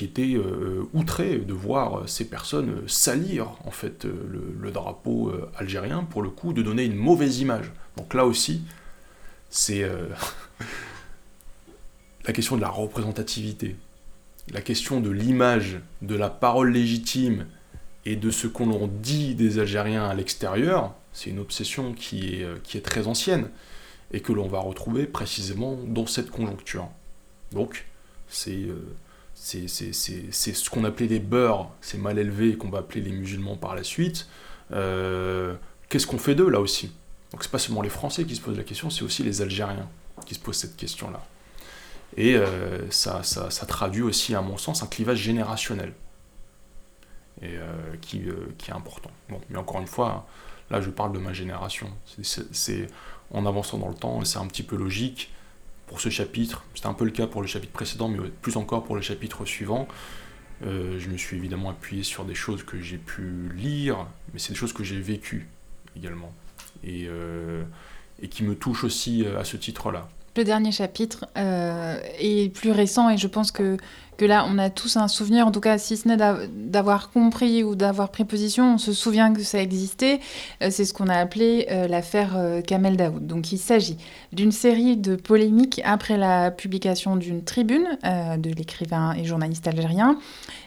Speaker 3: était euh, outré de voir ces personnes salir en fait le, drapeau algérien pour le coup de donner une mauvaise image. Donc là aussi, c'est [LAUGHS] la question de la représentativité la question de l'image, de la parole légitime et de ce qu'on l'on dit des Algériens à l'extérieur, c'est une obsession qui est, euh, très ancienne et que l'on va retrouver précisément dans cette conjoncture. Donc, c'est euh, ce qu'on appelait les beurs, ces mal élevés qu'on va appeler les musulmans par la suite. Euh, qu'est-ce qu'on fait d'eux là aussi? Donc c'est pas seulement les Français qui se posent la question, c'est aussi les Algériens qui se posent cette question-là. Et euh, ça, ça, traduit aussi, à mon sens, un clivage générationnel et, euh, qui, euh, qui, est important. Bon, mais encore une fois, là je parle de ma génération. C'est en avançant dans le temps, c'est un petit peu logique pour ce chapitre. C'était un peu le cas pour le chapitre précédent, mais plus encore pour le chapitre suivant. je me suis évidemment appuyé sur des choses que j'ai pu lire, mais c'est des choses que j'ai vécues également. Et, et qui me touchent aussi à ce titre-là.
Speaker 2: Le dernier chapitre euh, est plus récent et je pense que, que là, on a tous un souvenir, en tout cas, si ce n'est d'avoir compris ou d'avoir pris position, on se souvient que ça existait. Euh, c'est ce qu'on a appelé euh, l'affaire Kamel Daoud. Donc il s'agit d'une série de polémiques après la publication d'une tribune de l'écrivain et journaliste algérien.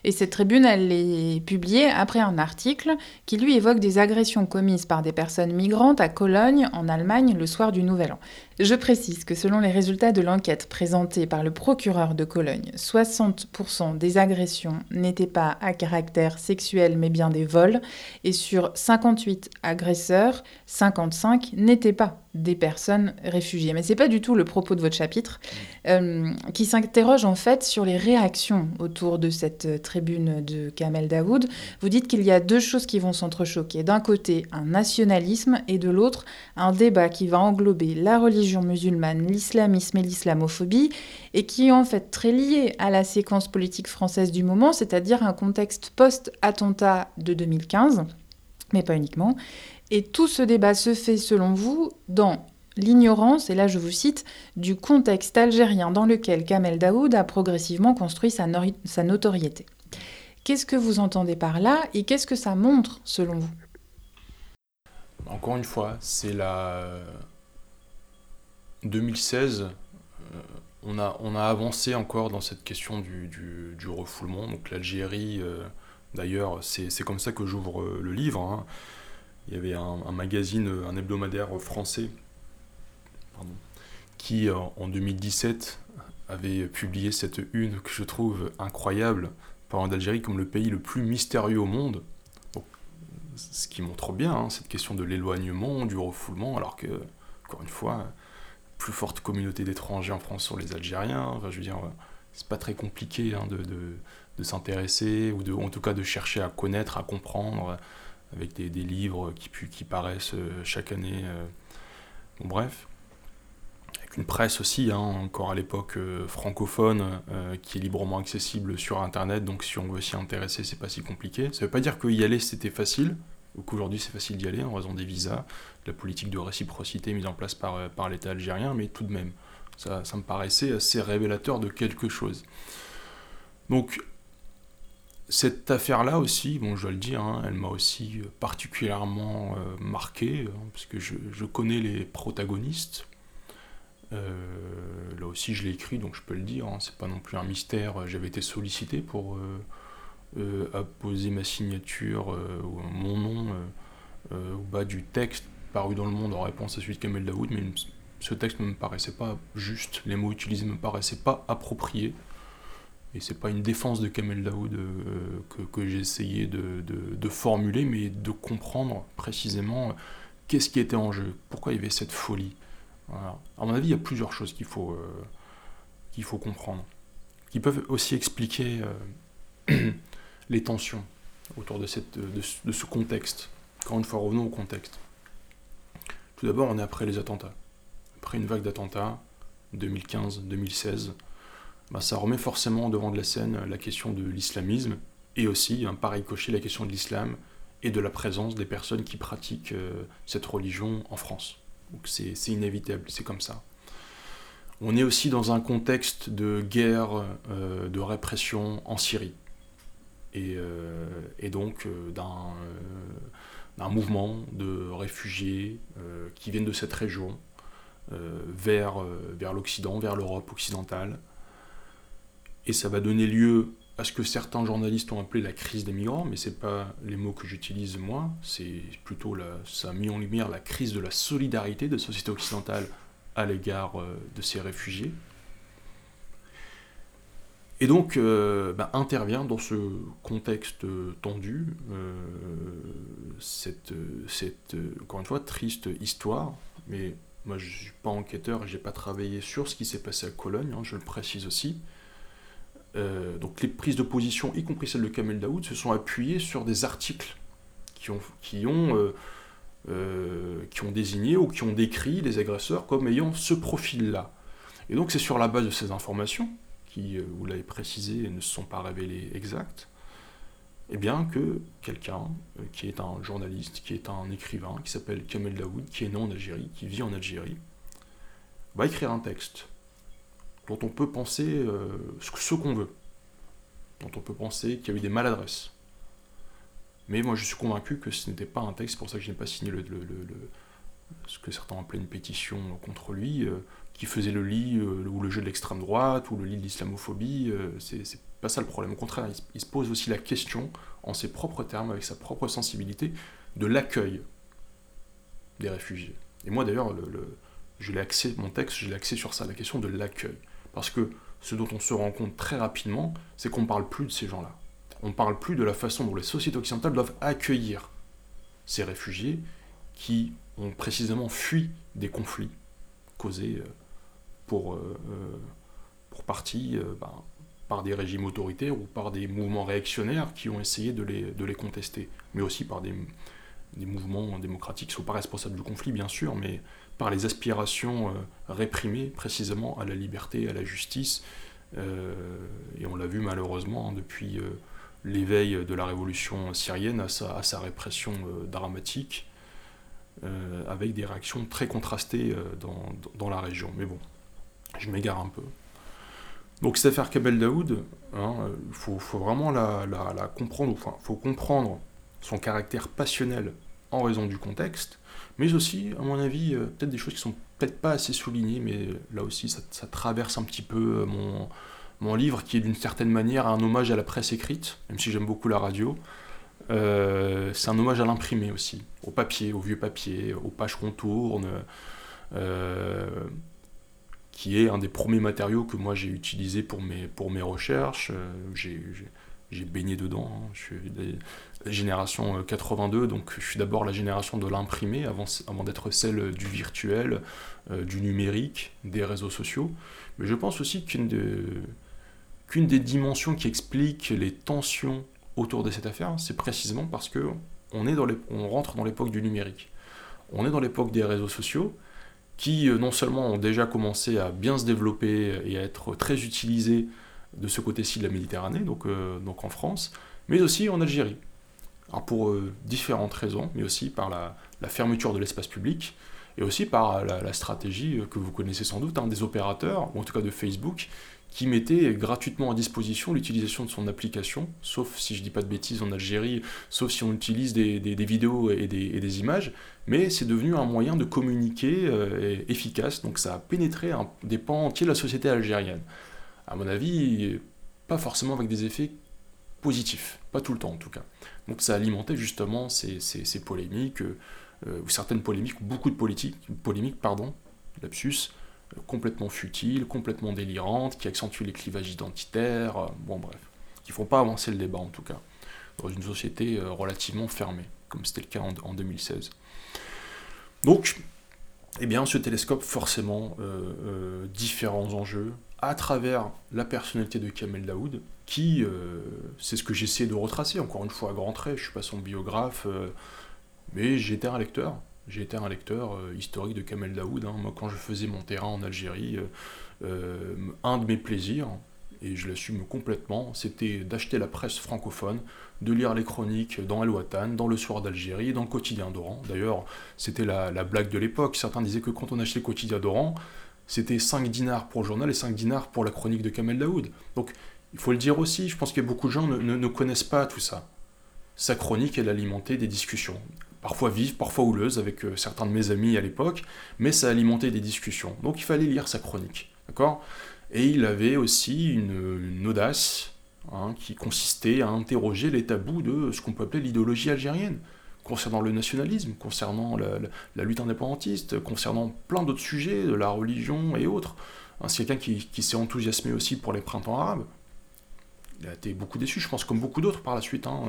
Speaker 2: Et cette tribune, elle est publiée après un article qui lui évoque des agressions commises par des personnes migrantes à Cologne, en Allemagne, le soir du Nouvel An. Je précise que selon les résultats de l'enquête présentée par le procureur de Cologne, 60% des agressions n'étaient pas à caractère sexuel mais bien des vols, et sur 58 agresseurs, 55 n'étaient pas des personnes réfugiées. Mais ce n'est pas du tout le propos de votre chapitre, euh, qui s'interroge en fait sur les réactions autour de cette tribune de Kamel Daoud. Vous dites qu'il y a deux choses qui vont s'entrechoquer. D'un côté, un nationalisme, et de l'autre, un débat qui va englober la religion musulmane, l'islamisme et l'islamophobie, et qui est en fait très lié à la séquence politique française du moment, c'est-à-dire un contexte post-attentat de 2015 mais pas uniquement, et tout ce débat se fait, selon vous, dans l'ignorance, et là je vous cite, du contexte algérien dans lequel Kamel Daoud a progressivement construit sa, notoriété. Qu'est-ce que vous entendez par là et qu'est-ce que ça montre selon vous?
Speaker 3: Encore une fois, c'est la 2016. Euh, on, a, on a avancé encore dans cette question du, du, refoulement. Donc l'Algérie, euh, d'ailleurs, c'est comme ça que j'ouvre le livre. Hein. Il y avait un, magazine, un hebdomadaire français, qui en 2017 avait publié cette une que je trouve incroyable, parlant d'Algérie comme le pays le plus mystérieux au monde. ce qui montre bien hein, cette question de l'éloignement, du refoulement, alors que, encore une fois, plus forte communauté d'étrangers en France sont les Algériens. Enfin, je veux dire, c'est pas très compliqué hein, de, s'intéresser, ou en tout cas de chercher à connaître, à comprendre, avec des, livres qui, paraissent euh, chaque année. Euh. Bon, bref une presse aussi, hein, encore à l'époque euh, francophone, qui est librement accessible sur Internet, donc si on veut s'y intéresser, c'est pas si compliqué. Ça veut pas dire qu'y aller c'était facile, ou qu'aujourd'hui c'est facile d'y aller en raison des visas, de la politique de réciprocité mise en place par, par l'État algérien, mais tout de même, ça, me paraissait assez révélateur de quelque chose. Donc, cette affaire-là aussi, bon, je dois le dire, hein, elle m'a aussi particulièrement marqué, hein, parce que je, connais les protagonistes, euh, là aussi, je l'ai écrit, donc je peux le dire. Hein, c'est pas non plus un mystère. J'avais été sollicité pour euh, euh, apposer ma signature ou mon nom au bas du texte paru dans le monde en réponse à celui de Kamel Daoud, mais ce texte ne me paraissait pas juste. Les mots utilisés ne me paraissaient pas appropriés. Et c'est pas une défense de Kamel Daoud que, que j'ai essayé de, formuler, mais de comprendre précisément qu'est-ce qui était en jeu, pourquoi il y avait cette folie. À mon avis, il y a plusieurs choses qu'il faut, euh, comprendre, qui peuvent aussi expliquer euh, [CLEARS THROAT] les tensions autour de, de, ce contexte. Encore une fois, revenons au contexte. Tout d'abord, on est après les attentats. Après une vague d'attentats, 2015-2016, bah, ça remet forcément devant de la scène la question de l'islamisme et aussi, un pareil cocher, la question de l'islam et de la présence des personnes qui pratiquent euh, cette religion en France. Donc c'est inévitable, c'est comme ça. On est aussi dans un contexte de guerre, euh, de répression en Syrie. Et, euh, donc euh, d'un mouvement de réfugiés qui viennent de cette région vers l'Occident, vers l'Europe occidentale. Et ça va donner lieu à ce que certains journalistes ont appelé la crise des migrants, mais ce n'est pas les mots que j'utilise moi, c'est plutôt, ça a mis en lumière la crise de la solidarité de la société occidentale à l'égard euh, de ces réfugiés. Et donc, euh, bah, intervient dans ce contexte tendu euh, cette, cette, encore une fois, triste histoire, mais moi je ne suis pas enquêteur et je n'ai pas travaillé sur ce qui s'est passé à Cologne, hein, je le précise aussi. Euh, donc les prises de position, y compris celles de Kamel Daoud, se sont appuyées sur des articles qui ont, qui ont, euh, euh, qui ont désigné ou qui ont décrit les agresseurs comme ayant ce profil-là. Et donc c'est sur la base de ces informations, qui, vous l'avez précisé, ne se sont pas révélées exactes, eh bien que quelqu'un qui est un journaliste, qui est un écrivain, qui s'appelle Kamel Daoud, qui est né en Algérie, qui vit en Algérie, va écrire un texte dont on peut penser euh, ce qu'on veut, dont on peut penser qu'il y a eu des maladresses. Mais moi, je suis convaincu que ce n'était pas un texte, c'est pour ça que je n'ai pas signé ce que certains appelaient une pétition contre lui, euh, qui faisait le lit euh, ou le jeu de l'extrême droite ou le lit de l'islamophobie. c'est pas ça le problème. Au contraire, il, se pose aussi la question, en ses propres termes, avec sa propre sensibilité, de l'accueil des réfugiés. Et moi, d'ailleurs, mon texte, je l'ai axé sur ça, la question de l'accueil. Parce que ce dont on se rend compte très rapidement, c'est qu'on ne parle plus de ces gens-là. On ne parle plus de la façon dont les sociétés occidentales doivent accueillir ces réfugiés qui ont précisément fui des conflits causés euh, pour, euh, euh, pour partie ben, par des régimes autoritaires ou par des mouvements réactionnaires qui ont essayé de les, de les contester, mais aussi par des, des mouvements démocratiques ne sont pas responsables du conflit, bien sûr, mais par les aspirations euh, réprimées précisément à la liberté, à la justice. Euh, et on l'a vu malheureusement hein, depuis euh, l'éveil de la révolution syrienne à sa, répression dramatique, avec des réactions très contrastées dans, la région. Mais bon, je m'égare un peu. Donc cette affaire Kabel Daoud, il hein, faut, vraiment la, la, comprendre, enfin, faut comprendre son caractère passionnel en raison du contexte, mais aussi, à mon avis, euh, peut-être des choses qui sont peut-être pas assez soulignées, mais là aussi, ça, traverse un petit peu euh, mon, mon livre, qui est d'une certaine manière un hommage à la presse écrite, même si j'aime beaucoup la radio. c'est un hommage à l'imprimé aussi, au papier, au vieux papier, aux pages qu'on tourne, qui est un des premiers matériaux que moi j'ai utilisé pour mes, pour mes recherches. j'ai baigné dedans. Hein. Génération 82, euh, donc je suis d'abord la génération de l'imprimé avant, d'être celle du virtuel, euh, du numérique, des réseaux sociaux. Mais je pense aussi qu'une des dimensions qui explique les tensions autour de cette affaire, c'est précisément parce que on, est dans on rentre dans l'époque du numérique. On est dans l'époque des réseaux sociaux qui euh, non seulement ont déjà commencé à bien se développer et à être très utilisés de ce côté-ci de la Méditerranée, donc en France, mais aussi en Algérie. Pour euh, différentes raisons, mais aussi par la, fermeture de l'espace public, et aussi par la, stratégie euh, que vous connaissez sans doute hein, des opérateurs, ou en tout cas de Facebook, qui mettait gratuitement à disposition l'utilisation de son application, sauf si je dis pas de bêtises en Algérie, sauf si on utilise des, vidéos et des, images, mais c'est devenu un moyen de communiquer efficace, donc ça a pénétré un, des pans entiers de la société algérienne à mon avis, pas forcément avec des effets positifs, pas tout le temps en tout cas. Donc ça alimentait justement ces, polémiques, euh, ou certaines polémiques, ou beaucoup de politiques, polémiques, pardon, lapsus, euh, complètement futiles, complètement délirantes, qui accentuent les clivages identitaires, euh, bon bref, qui font pas avancer le débat en tout cas, dans une société relativement fermée, comme c'était le cas en, 2016. Donc, eh bien, ce télescope, forcément, différents enjeux, à travers la personnalité de Kamel Daoud, qui, euh, c'est ce que j'essaie de retracer, encore une fois à grands traits, je ne suis pas son biographe, euh, mais j'étais un lecteur, j'ai été un lecteur euh, historique de Kamel Daoud. Hein. Moi, quand je faisais mon terrain en Algérie, un de mes plaisirs, et je l'assume complètement, c'était d'acheter la presse francophone, de lire les chroniques dans El Watan, dans le Soir d'Algérie, dans le quotidien d'Oran. D'ailleurs, c'était la, la, blague de l'époque. Certains disaient que quand on achetait le quotidien d'Oran, c'était 5 dinars pour le journal et 5 dinars pour la chronique de Kamel Daoud. Donc, il faut le dire aussi, je pense que beaucoup de gens ne, connaissent pas tout ça. Sa chronique, elle alimentait des discussions, parfois vives, parfois houleuses, avec euh, certains de mes amis à l'époque, mais ça alimentait des discussions. Donc il fallait lire sa chronique, d'accord? Et il avait aussi une, audace hein, qui consistait à interroger les tabous de ce qu'on peut appeler l'idéologie algérienne concernant le nationalisme, concernant la, lutte indépendantiste, concernant plein d'autres sujets, de la religion et autres. Hein, c'est quelqu'un qui, s'est enthousiasmé aussi pour les printemps arabes. Il a été beaucoup déçu, je pense, comme beaucoup d'autres par la suite. Hein.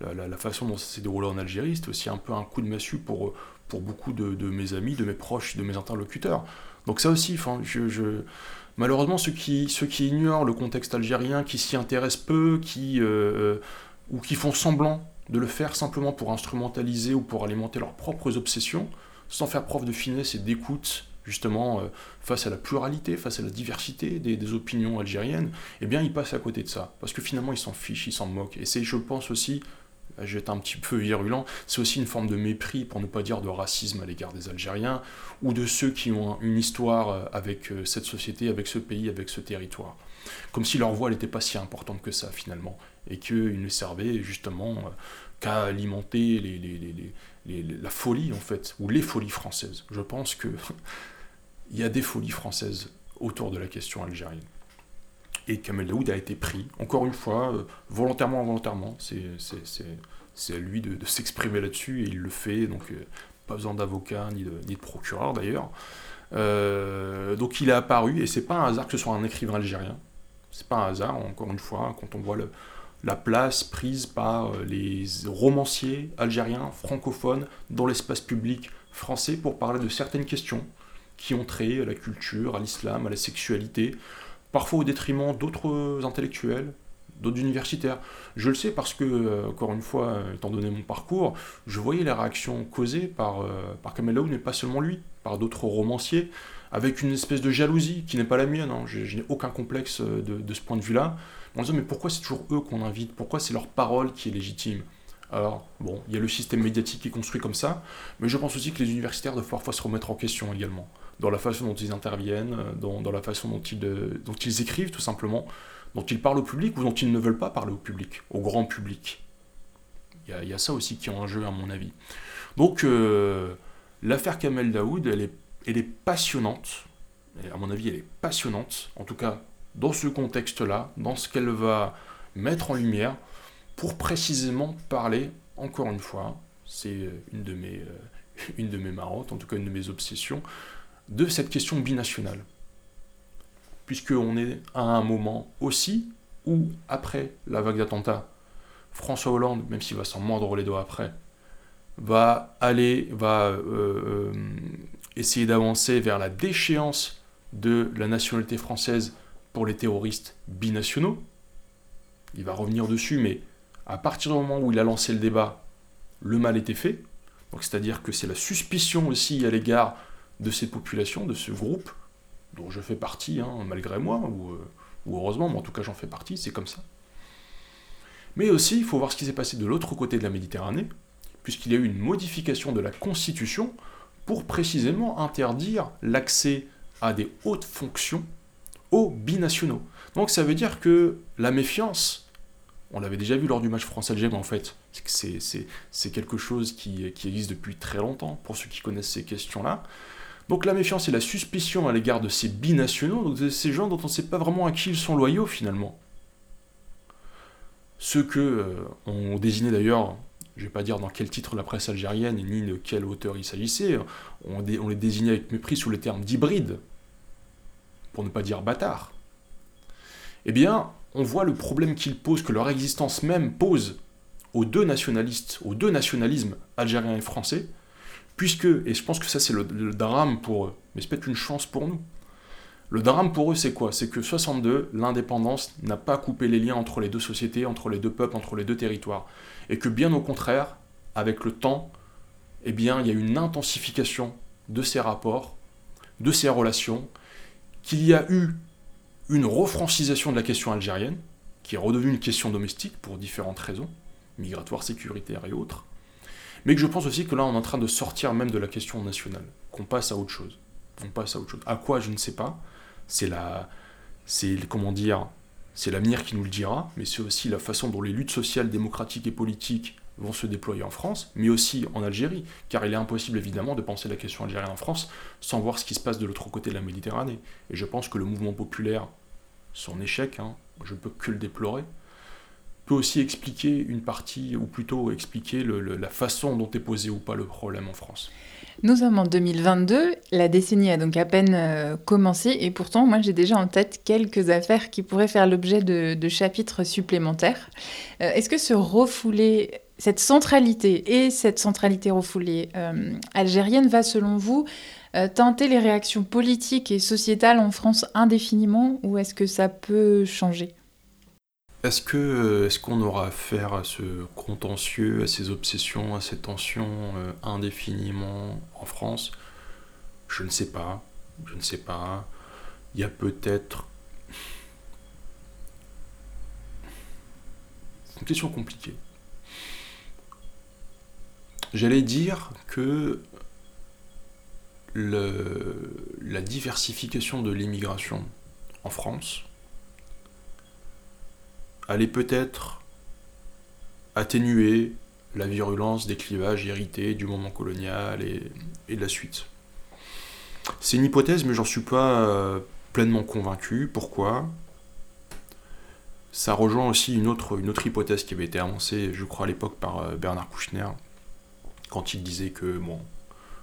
Speaker 3: La, façon dont ça s'est déroulé en Algérie, c'était aussi un peu un coup de massue pour, pour beaucoup de, mes amis, de mes proches, de mes interlocuteurs. Donc ça aussi, malheureusement, ceux qui, ignorent le contexte algérien, qui s'y intéressent peu, qui, euh, ou qui font semblant de le faire simplement pour instrumentaliser ou pour alimenter leurs propres obsessions, sans faire preuve de finesse et d'écoute, justement, euh, face à la pluralité, face à la diversité des, opinions algériennes, eh bien, ils passent à côté de ça. Parce que finalement, ils s'en fichent, ils s'en moquent. Et c'est, je pense aussi, être un petit peu virulent, c'est aussi une forme de mépris, pour ne pas dire de racisme à l'égard des Algériens, ou de ceux qui ont une histoire euh, avec euh, cette société, avec ce pays, avec ce territoire. Comme si leur voix n'était pas si importante que ça, finalement et qu'il ne servait justement euh, qu'à alimenter la folie, en fait, ou les folies françaises. Je pense qu'il [LAUGHS] y a des folies françaises autour de la question algérienne. Et Kamel Daoud a été pris, encore une fois, euh, volontairement, involontairement, c'est à lui de, s'exprimer là-dessus, et il le fait, donc euh, pas besoin d'avocat ni de, ni de procureur d'ailleurs. donc il est apparu, et c'est pas un hasard que ce soit un écrivain algérien, c'est pas un hasard, encore une fois, quand on voit le, la place prise par euh, les romanciers algériens francophones dans l'espace public français pour parler de certaines questions qui ont trait à la culture, à l'islam, à la sexualité, parfois au détriment d'autres intellectuels, d'autres universitaires. Je le sais parce que, euh, encore une fois, étant donné mon parcours, je voyais les réactions causées par, euh, par Kamel mais pas seulement lui, par d'autres romanciers, avec une espèce de jalousie qui n'est pas la mienne. Hein. Je, n'ai aucun complexe de ce point de vue-là en disant mais pourquoi c'est toujours eux qu'on invite? Pourquoi c'est leur parole qui est légitime? Alors, bon, il y a le système médiatique qui est construit comme ça, mais je pense aussi que les universitaires doivent parfois se remettre en question également, dans la façon dont ils interviennent, dans, dans la façon dont ils, euh, dont ils écrivent tout simplement, dont ils parlent au public ou dont ils ne veulent pas parler au public, au grand public. Il y a, ça aussi qui est en jeu à mon avis. Donc, euh, l'affaire Kamel Daoud, elle est, elle est passionnante, à mon avis elle est passionnante, en tout cas dans ce contexte-là, dans ce qu'elle va mettre en lumière, pour précisément parler, encore une fois, c'est une de mes, [LAUGHS] une de mes marottes, en tout cas une de mes obsessions, de cette question binationale. Puisqu'on est à un moment aussi où, après la vague d'attentats, François Hollande, même s'il va s'en mordre les doigts après, va aller, va euh, euh, essayer d'avancer vers la déchéance de la nationalité française pour les terroristes binationaux. Il va revenir dessus, mais à partir du moment où il a lancé le débat, le mal était fait. Donc c'est-à-dire que c'est la suspicion aussi à l'égard de cette population, de ce groupe, dont je fais partie, hein, malgré moi, ou, euh, ou heureusement, mais en tout cas j'en fais partie, c'est comme ça. Mais aussi, il faut voir ce qui s'est passé de l'autre côté de la Méditerranée, puisqu'il y a eu une modification de la Constitution pour précisément interdire l'accès à des hautes fonctions aux binationaux. Donc ça veut dire que la méfiance, on l'avait déjà vu lors du match France-Algérie en fait, c'est quelque chose qui, existe depuis très longtemps, pour ceux qui connaissent ces questions-là. Donc la méfiance et la suspicion à l'égard de ces binationaux, donc de ces gens dont on ne sait pas vraiment à qui ils sont loyaux finalement. Ceux que euh, on désignait d'ailleurs, je ne vais pas dire dans quel titre la presse algérienne ni de quel auteur il s'agissait, on, on, les désignait avec mépris sous le terme d'hybride, pour ne pas dire bâtard. Eh bien, on voit le problème qu'ils posent, que leur existence même pose aux deux nationalistes, aux deux nationalismes algériens et français, puisque, et je pense que ça c'est le, drame pour eux, mais c'est peut-être une chance pour nous. Le drame pour eux c'est quoi? C'est que 62, l'indépendance n'a pas coupé les liens entre les deux sociétés, entre les deux peuples, entre les deux territoires. Et que bien au contraire, avec le temps, eh bien, il y a une intensification de ces rapports, de ces relations, qu'il y a eu une refrancisation de la question algérienne, qui est redevenue une question domestique pour différentes raisons, migratoires, sécuritaires et autres, mais que je pense aussi que là on est en train de sortir même de la question nationale, qu'on passe à autre chose. Passe à autre chose. À quoi je ne sais pas. C'est la, c'est comment dire, c'est l'avenir qui nous le dira, mais c'est aussi la façon dont les luttes sociales, démocratiques et politiques vont se déployer en France, mais aussi en Algérie, car il est impossible évidemment de penser la question algérienne en France sans voir ce qui se passe de l'autre côté de la Méditerranée. Et je pense que le mouvement populaire, son échec, hein, je ne peux que le déplorer, peut aussi expliquer une partie, ou plutôt expliquer la façon dont est posé ou pas le problème en France.
Speaker 2: Nous sommes en 2022, la décennie a donc à peine euh, commencé et pourtant moi j'ai déjà en tête quelques affaires qui pourraient faire l'objet de, chapitres supplémentaires. Euh, est-ce que ce refoulé, cette centralité et cette centralité refoulée euh, algérienne va selon vous teinter les réactions politiques et sociétales en France indéfiniment ou est-ce que ça peut changer?
Speaker 3: Est-ce que euh, est-ce qu'on aura affaire à ce contentieux, à ces obsessions, à ces tensions euh, indéfiniment en France? Je ne sais pas. Je ne sais pas. Il y a peut-être. C'est une question compliquée. J'allais dire que la diversification de l'immigration en France allait peut-être atténuer la virulence des clivages hérités du moment colonial et, de la suite. C'est une hypothèse, mais j'en suis pas euh, pleinement convaincu. Pourquoi? Ça rejoint aussi une autre, une autre hypothèse qui avait été avancée, je crois, à l'époque par euh, Bernard Kouchner, quand il disait que bon,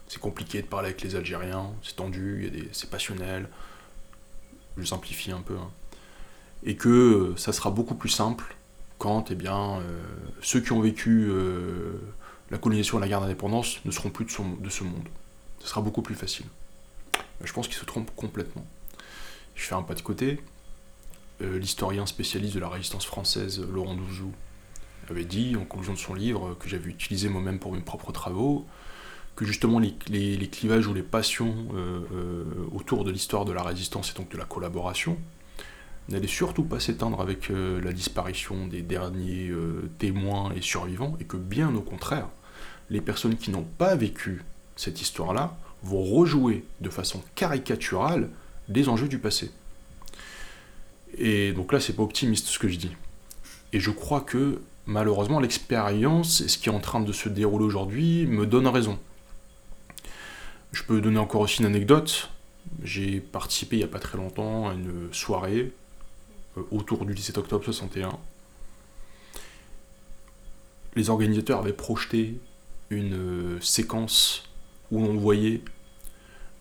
Speaker 3: c'est compliqué de parler avec les Algériens, c'est tendu, c'est passionnel. Je simplifie un peu. Hein et que euh, ça sera beaucoup plus simple quand eh bien, euh, ceux qui ont vécu euh, la colonisation et la guerre d'indépendance ne seront plus de, de, ce monde. Ce sera beaucoup plus facile. Je pense qu'il se trompe complètement. Je fais un pas de côté. L'historien spécialiste de la résistance française, Laurent Douzou, avait dit, en conclusion de son livre, que j'avais utilisé moi-même pour mes propres travaux, que justement les, clivages ou les passions autour de l'histoire de la résistance et donc de la collaboration, n'allait surtout pas s'éteindre avec euh, la disparition des derniers euh, témoins et survivants, et que bien au contraire, les personnes qui n'ont pas vécu cette histoire-là vont rejouer de façon caricaturale des enjeux du passé. Et donc là, c'est pas optimiste ce que je dis. Et je crois que malheureusement, l'expérience et ce qui est en train de se dérouler aujourd'hui me donne raison. Je peux donner encore aussi une anecdote. J'ai participé il n'y a pas très longtemps à une soirée euh, autour du 17 octobre 61. les organisateurs avaient projeté une euh, séquence où on voyait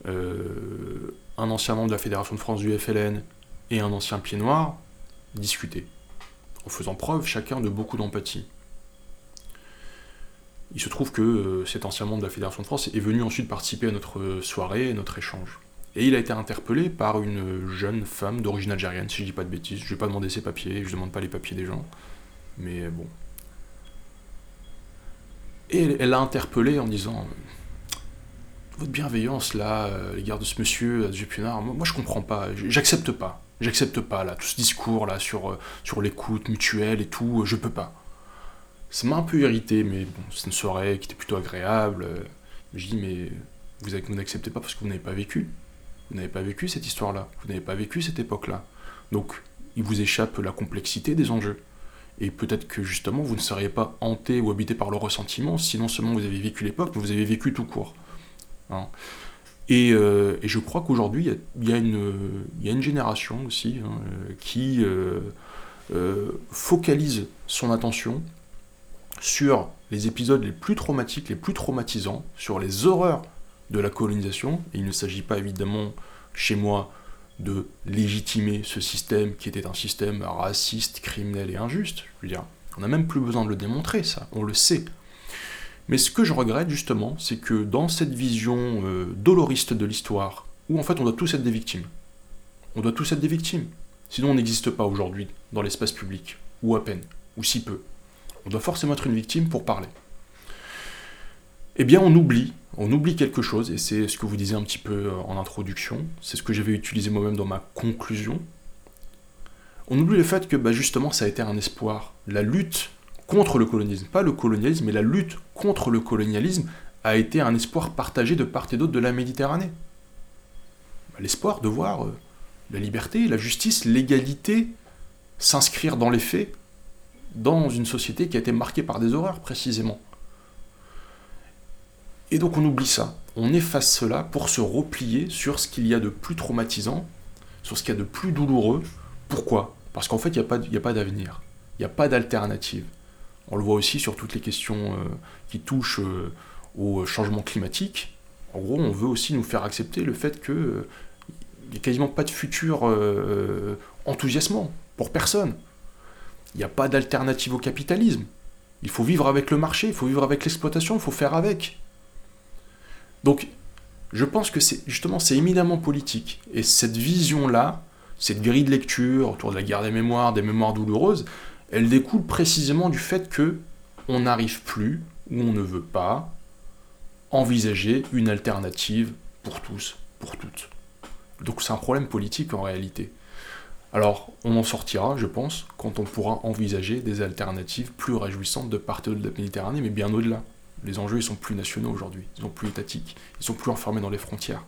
Speaker 3: euh, un ancien membre de la Fédération de France du FLN et un ancien pied noir discuter, en faisant preuve chacun de beaucoup d'empathie. Il se trouve que euh, cet ancien membre de la Fédération de France est venu ensuite participer à notre soirée, à notre échange. Et il a été interpellé par une jeune femme d'origine algérienne, si je dis pas de bêtises. Je vais pas demander ses papiers, je demande pas les papiers des gens. Mais bon. Et elle l'a interpellé en disant Votre bienveillance là, euh, les de ce monsieur, à Punard, moi je comprends pas, j'accepte pas. J'accepte pas là, tout ce discours là sur, euh, sur l'écoute mutuelle et tout, je peux pas. Ça m'a un peu irrité, mais bon, c'est une soirée qui était plutôt agréable. Je dis, mais vous, vous n'acceptez pas parce que vous n'avez pas vécu. Vous n'avez pas vécu cette histoire-là. Vous n'avez pas vécu cette époque-là. Donc, il vous échappe la complexité des enjeux. Et peut-être que justement, vous ne seriez pas hanté ou habité par le ressentiment si non seulement vous avez vécu l'époque, mais vous avez vécu tout court. Hein. Euh, et, je crois qu'aujourd'hui, il y, a une génération aussi hein, qui euh, euh, focalise son attention sur les épisodes les plus traumatiques, les plus traumatisants, sur les horreurs de la colonisation. Et il ne s'agit pas évidemment, chez moi, de légitimer ce système qui était un système raciste, criminel et injuste. Je veux dire, on n'a même plus besoin de le démontrer, ça, on le sait. Mais ce que je regrette justement, c'est que dans cette vision euh, doloriste de l'histoire, où en fait on doit tous être des victimes, on doit tous être des victimes, sinon on n'existe pas aujourd'hui dans l'espace public, ou à peine, ou si peu. On doit forcément être une victime pour parler. Eh bien, on oublie, on oublie quelque chose, et c'est ce que vous disiez un petit peu euh, en introduction, c'est ce que j'avais utilisé moi-même dans ma conclusion. On oublie le fait que bah, justement ça a été un espoir. La lutte contre le colonialisme, pas le colonialisme, mais la lutte contre le colonialisme a été un espoir partagé de part et d'autre de la Méditerranée. L'espoir de voir euh, la liberté, la justice, l'égalité s'inscrire dans les faits dans une société qui a été marquée par des horreurs précisément. Et donc on oublie ça, on efface cela pour se replier sur ce qu'il y a de plus traumatisant, sur ce qu'il y a de plus douloureux. Pourquoi? Parce qu'en fait, il n'y a pas d'avenir, il n'y a pas d'alternative. On le voit aussi sur toutes les questions euh, qui touchent euh, au changement climatique. En gros, on veut aussi nous faire accepter le fait qu'il euh, n'y a quasiment pas de futur enthousiasmant pour personne. Il n'y a pas d'alternative au capitalisme. Il faut vivre avec le marché, il faut vivre avec l'exploitation, il faut faire avec. Donc, je pense que c'est justement c'est éminemment politique. Et cette vision-là, cette grille de lecture autour de la guerre des mémoires, des mémoires douloureuses, elle découle précisément du fait que on n'arrive plus, ou on ne veut pas, envisager une alternative pour tous, pour toutes. Donc c'est un problème politique en réalité. Alors, on en sortira, je pense, quand on pourra envisager des alternatives plus réjouissantes de part et d'autre de la Méditerranée, mais bien au-delà. Les enjeux, ils sont plus nationaux aujourd'hui, ils sont plus étatiques, ils sont plus enfermés dans les frontières.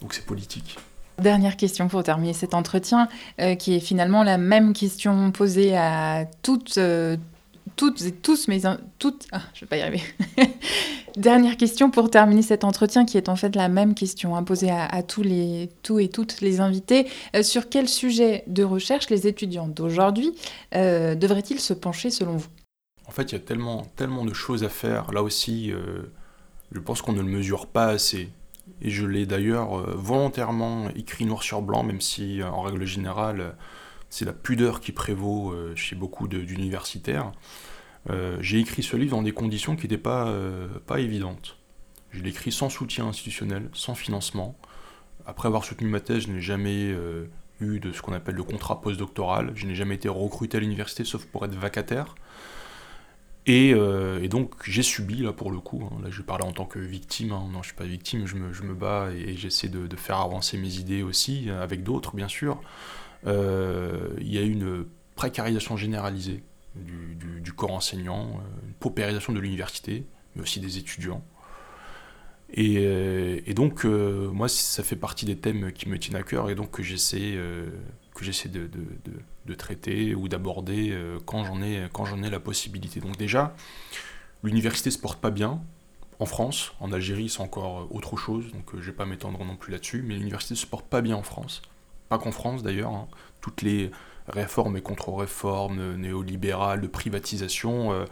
Speaker 3: Donc c'est politique.
Speaker 2: Dernière question pour terminer cet entretien, euh, qui est finalement la même question posée à toutes, euh, toutes et tous mes... Toutes... Ah, je vais pas y arriver. [LAUGHS] Dernière question pour terminer cet entretien, qui est en fait la même question hein, posée à, tous, les, tous et toutes les invités. Euh, sur quel sujet de recherche les étudiants d'aujourd'hui devraient-ils se pencher selon vous?
Speaker 3: En fait, il y a tellement, tellement de choses à faire. Là aussi, je pense qu'on ne le mesure pas assez. Et je l'ai d'ailleurs euh, volontairement écrit noir sur blanc, même si, euh, en règle générale, c'est la pudeur qui prévaut chez beaucoup d'universitaires. J'ai écrit ce livre dans des conditions qui n'étaient pas, pas évidentes. Je l'ai écrit sans soutien institutionnel, sans financement. Après avoir soutenu ma thèse, je n'ai jamais eu de ce qu'on appelle le contrat postdoctoral. Je n'ai jamais été recruté à l'université sauf pour être vacataire. Euh, et, donc j'ai subi, là pour le coup, hein, là je parle en tant que victime, hein. non je suis pas victime, je me, je me bats et, j'essaie de, faire avancer mes idées aussi, avec d'autres bien sûr. Euh, il y a une précarisation généralisée du, corps enseignant, euh, une paupérisation de l'université, mais aussi des étudiants. Et, donc moi ça fait partie des thèmes qui me tiennent à cœur et donc que j'essaie j'essaie de, de, traiter ou d'aborder euh, quand j'en ai, ai la possibilité. Donc déjà, l'université se porte pas bien. En France, en Algérie, c'est encore autre chose, donc euh, je vais pas m'étendre non plus là-dessus, mais l'université se porte pas bien en France. Pas qu'en France d'ailleurs, hein. toutes les réforme et contre-réforme, néolibérale, de privatisation.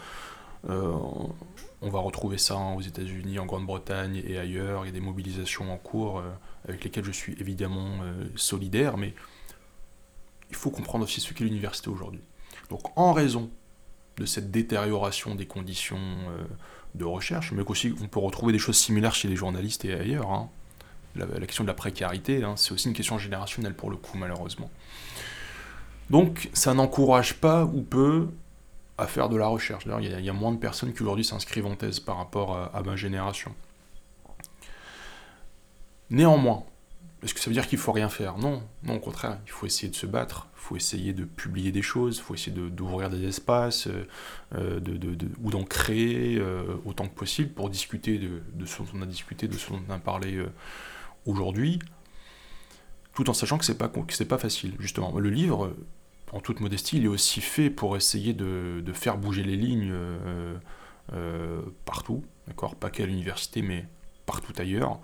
Speaker 3: on va retrouver ça aux États-Unis, en Grande-Bretagne et ailleurs. Il y a des mobilisations en cours avec lesquelles je suis évidemment solidaire, mais il faut comprendre aussi ce qu'est l'université aujourd'hui. Donc en raison de cette détérioration des conditions euh, de recherche, mais aussi on peut retrouver des choses similaires chez les journalistes et ailleurs. Hein. La, question de la précarité, hein, c'est aussi une question générationnelle pour le coup, malheureusement. Donc ça n'encourage pas ou peu à faire de la recherche. D'ailleurs, il y, a moins de personnes qui aujourd'hui s'inscrivent en thèse par rapport à ma génération. Néanmoins, est-ce que ça veut dire qu'il faut rien faire? Non, non, au contraire, il faut essayer de se battre, il faut essayer de publier des choses, il faut essayer d'ouvrir des espaces, euh, euh, de, ou d'en créer euh, autant que possible pour discuter de, ce dont on a discuté, de ce dont on a parlé aujourd'hui, tout en sachant que c'est pas, pas facile, justement. Le livre, en toute modestie, il est aussi fait pour essayer de, faire bouger les lignes partout, d'accord? Pas qu'à l'université, mais partout ailleurs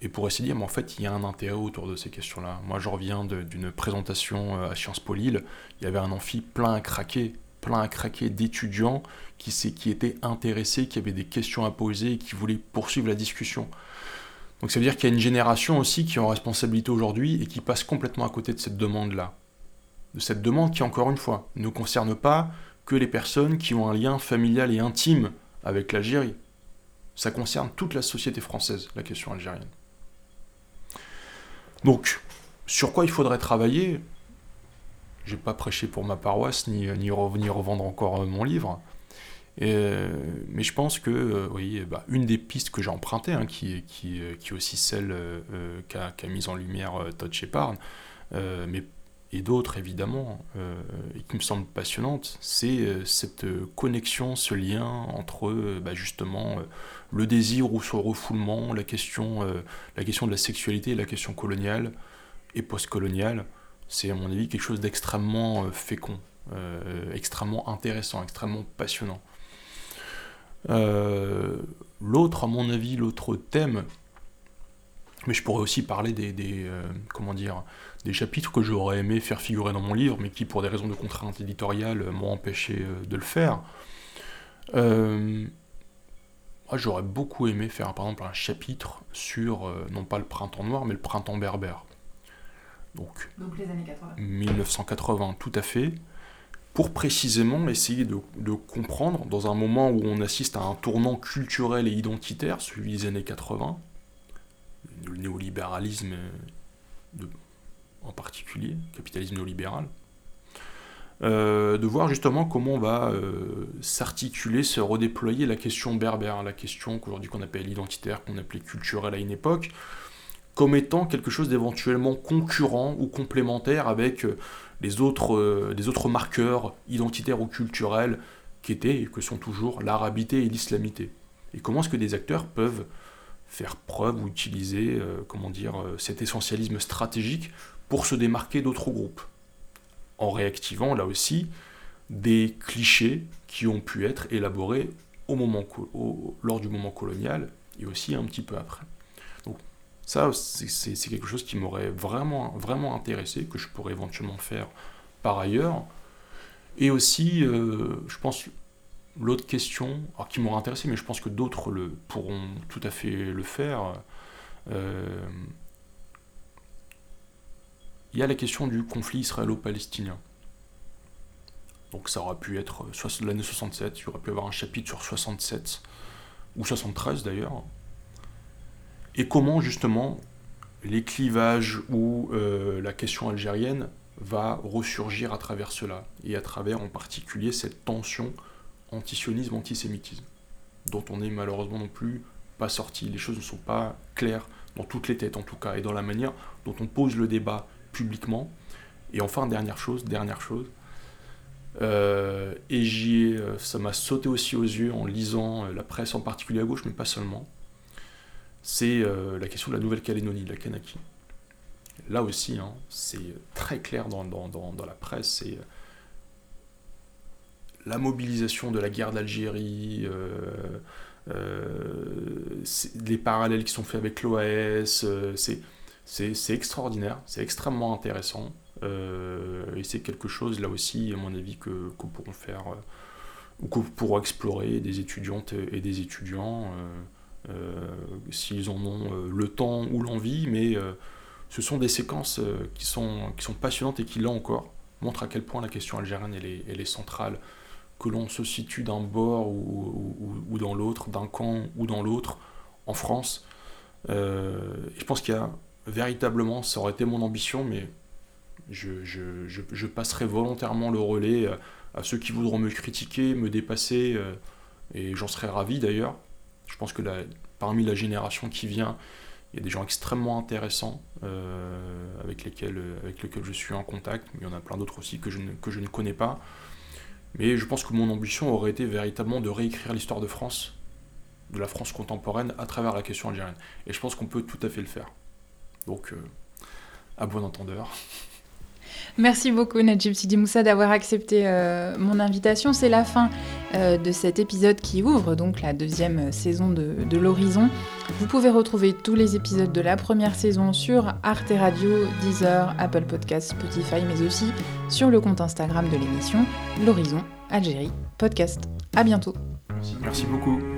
Speaker 3: et pour essayer de dire, mais en fait, il y a un intérêt autour de ces questions-là. Moi, je reviens d'une présentation euh, à Sciences Po Lille, il y avait un amphi plein à craquer, plein à craquer d'étudiants qui, étaient intéressés, qui avaient des questions à poser et qui voulaient poursuivre la discussion. Donc ça veut dire qu'il y a une génération aussi qui est en responsabilité aujourd'hui et qui passe complètement à côté de cette demande-là. De cette demande qui, encore une fois, ne concerne pas que les personnes qui ont un lien familial et intime avec l'Algérie. Ça concerne toute la société française, la question algérienne. Donc, sur quoi il faudrait travailler Je n'ai pas prêché pour ma paroisse, ni, ni, revendre encore euh, mon livre. Euh, mais je pense que euh, oui, bah, une des pistes que j'ai empruntées, hein, qui, est aussi celle qu'a mise en lumière Todd Shepard, mais, et d'autres évidemment, et qui me semble passionnante, c'est cette connexion, ce lien entre bah, justement le désir ou son refoulement, la question, euh, la question de la sexualité, la question coloniale et postcoloniale, c'est à mon avis quelque chose d'extrêmement euh, fécond, euh, extrêmement intéressant, extrêmement passionnant. l'autre, à mon avis, l'autre thème, mais je pourrais aussi parler des, comment dire, des chapitres que j'aurais aimé faire figurer dans mon livre, mais qui, pour des raisons de contrainte éditoriale, m'ont empêché de le faire. Moi, j'aurais beaucoup aimé faire par exemple un chapitre sur, euh, non pas le printemps noir, mais le printemps berbère.
Speaker 2: Donc, Donc les années 80.
Speaker 3: 1980, tout à fait. Pour précisément essayer de, comprendre, dans un moment où on assiste à un tournant culturel et identitaire, celui des années 80, le néolibéralisme euh, en particulier, capitalisme néolibéral, euh, de voir justement comment va euh, s'articuler, se redéployer la question berbère, la question qu'aujourd'hui qu'on appelle identitaire, qu'on appelait culturelle à une époque, comme étant quelque chose d'éventuellement concurrent ou complémentaire avec euh, les autres, les autres marqueurs identitaires ou culturels qui étaient et que sont toujours l'arabité et l'islamité. Et comment est-ce que des acteurs peuvent faire preuve ou utiliser comment dire, cet essentialisme stratégique pour se démarquer d'autres groupes? En réactivant là aussi des clichés qui ont pu être élaborés au moment, lors du moment colonial et aussi un petit peu après. Donc ça, c'est quelque chose qui m'aurait vraiment, vraiment intéressé, que je pourrais éventuellement faire par ailleurs. Et aussi, euh, je pense, l'autre question, qui m'aurait intéressé, mais je pense que d'autres le, pourront tout à fait le faire, euh, il y a la question du conflit israélo-palestinien. Donc ça aurait pu être l'année 67, il y aurait pu avoir un chapitre sur 67, ou 73 d'ailleurs. Et comment justement les clivages ou euh, la question algérienne va ressurgir à travers cela, et à travers en particulier cette tension antisionisme-antisémitisme, dont on n'est malheureusement non plus pas sorti. Les choses ne sont pas claires dans toutes les têtes en tout cas, et dans la manière dont on pose le débat publiquement. Et enfin, dernière chose, dernière chose, euh, et j'y euh, ça m'a sauté aussi aux yeux en lisant euh, la presse, en particulier à gauche, mais pas seulement. C'est la question de la Nouvelle-Calédonie, de la Kanaki. Là aussi, hein, c'est très clair dans, dans, dans, la presse, c'est la mobilisation de la guerre d'Algérie, les parallèles qui sont faits avec l'OAS, c'est c'est extraordinaire, c'est extrêmement intéressant. Euh, et c'est quelque chose, là aussi, à mon avis, que, que pourront faire, ou que pourront explorer des étudiantes et des étudiants, s'ils en ont le temps ou l'envie, mais ce sont des séquences qui, sont, qui sont passionnantes et qui, là encore, montrent à quel point la question algérienne, elle est, elle est centrale que l'on se situe d'un bord ou, dans l'autre, d'un camp ou dans l'autre, en France. Euh, je pense qu'il y a véritablement, ça aurait été mon ambition, mais je, je, passerai volontairement le relais à, ceux qui voudront me critiquer, me dépasser, euh, et j'en serais ravi d'ailleurs. Je pense que parmi la génération qui vient, il y a des gens extrêmement intéressants euh, avec, lesquels, avec lesquels je suis en contact, mais il y en a plein d'autres aussi que je ne connais pas. Mais je pense que mon ambition aurait été véritablement de réécrire l'histoire de France, de la France contemporaine, à travers la question algérienne. Et je pense qu'on peut tout à fait le faire. Donc, euh, à bon entendeur.
Speaker 2: Merci beaucoup Najib Sidi Moussa d'avoir accepté euh, mon invitation. C'est la fin euh, de cet épisode qui ouvre donc la deuxième saison de, de l'Horizon. Vous pouvez retrouver tous les épisodes de la première saison sur Arte Radio, Deezer, Apple Podcasts, Spotify, mais aussi sur le compte Instagram de l'émission, l'Horizon Algérie Podcast. À bientôt.
Speaker 3: Merci beaucoup.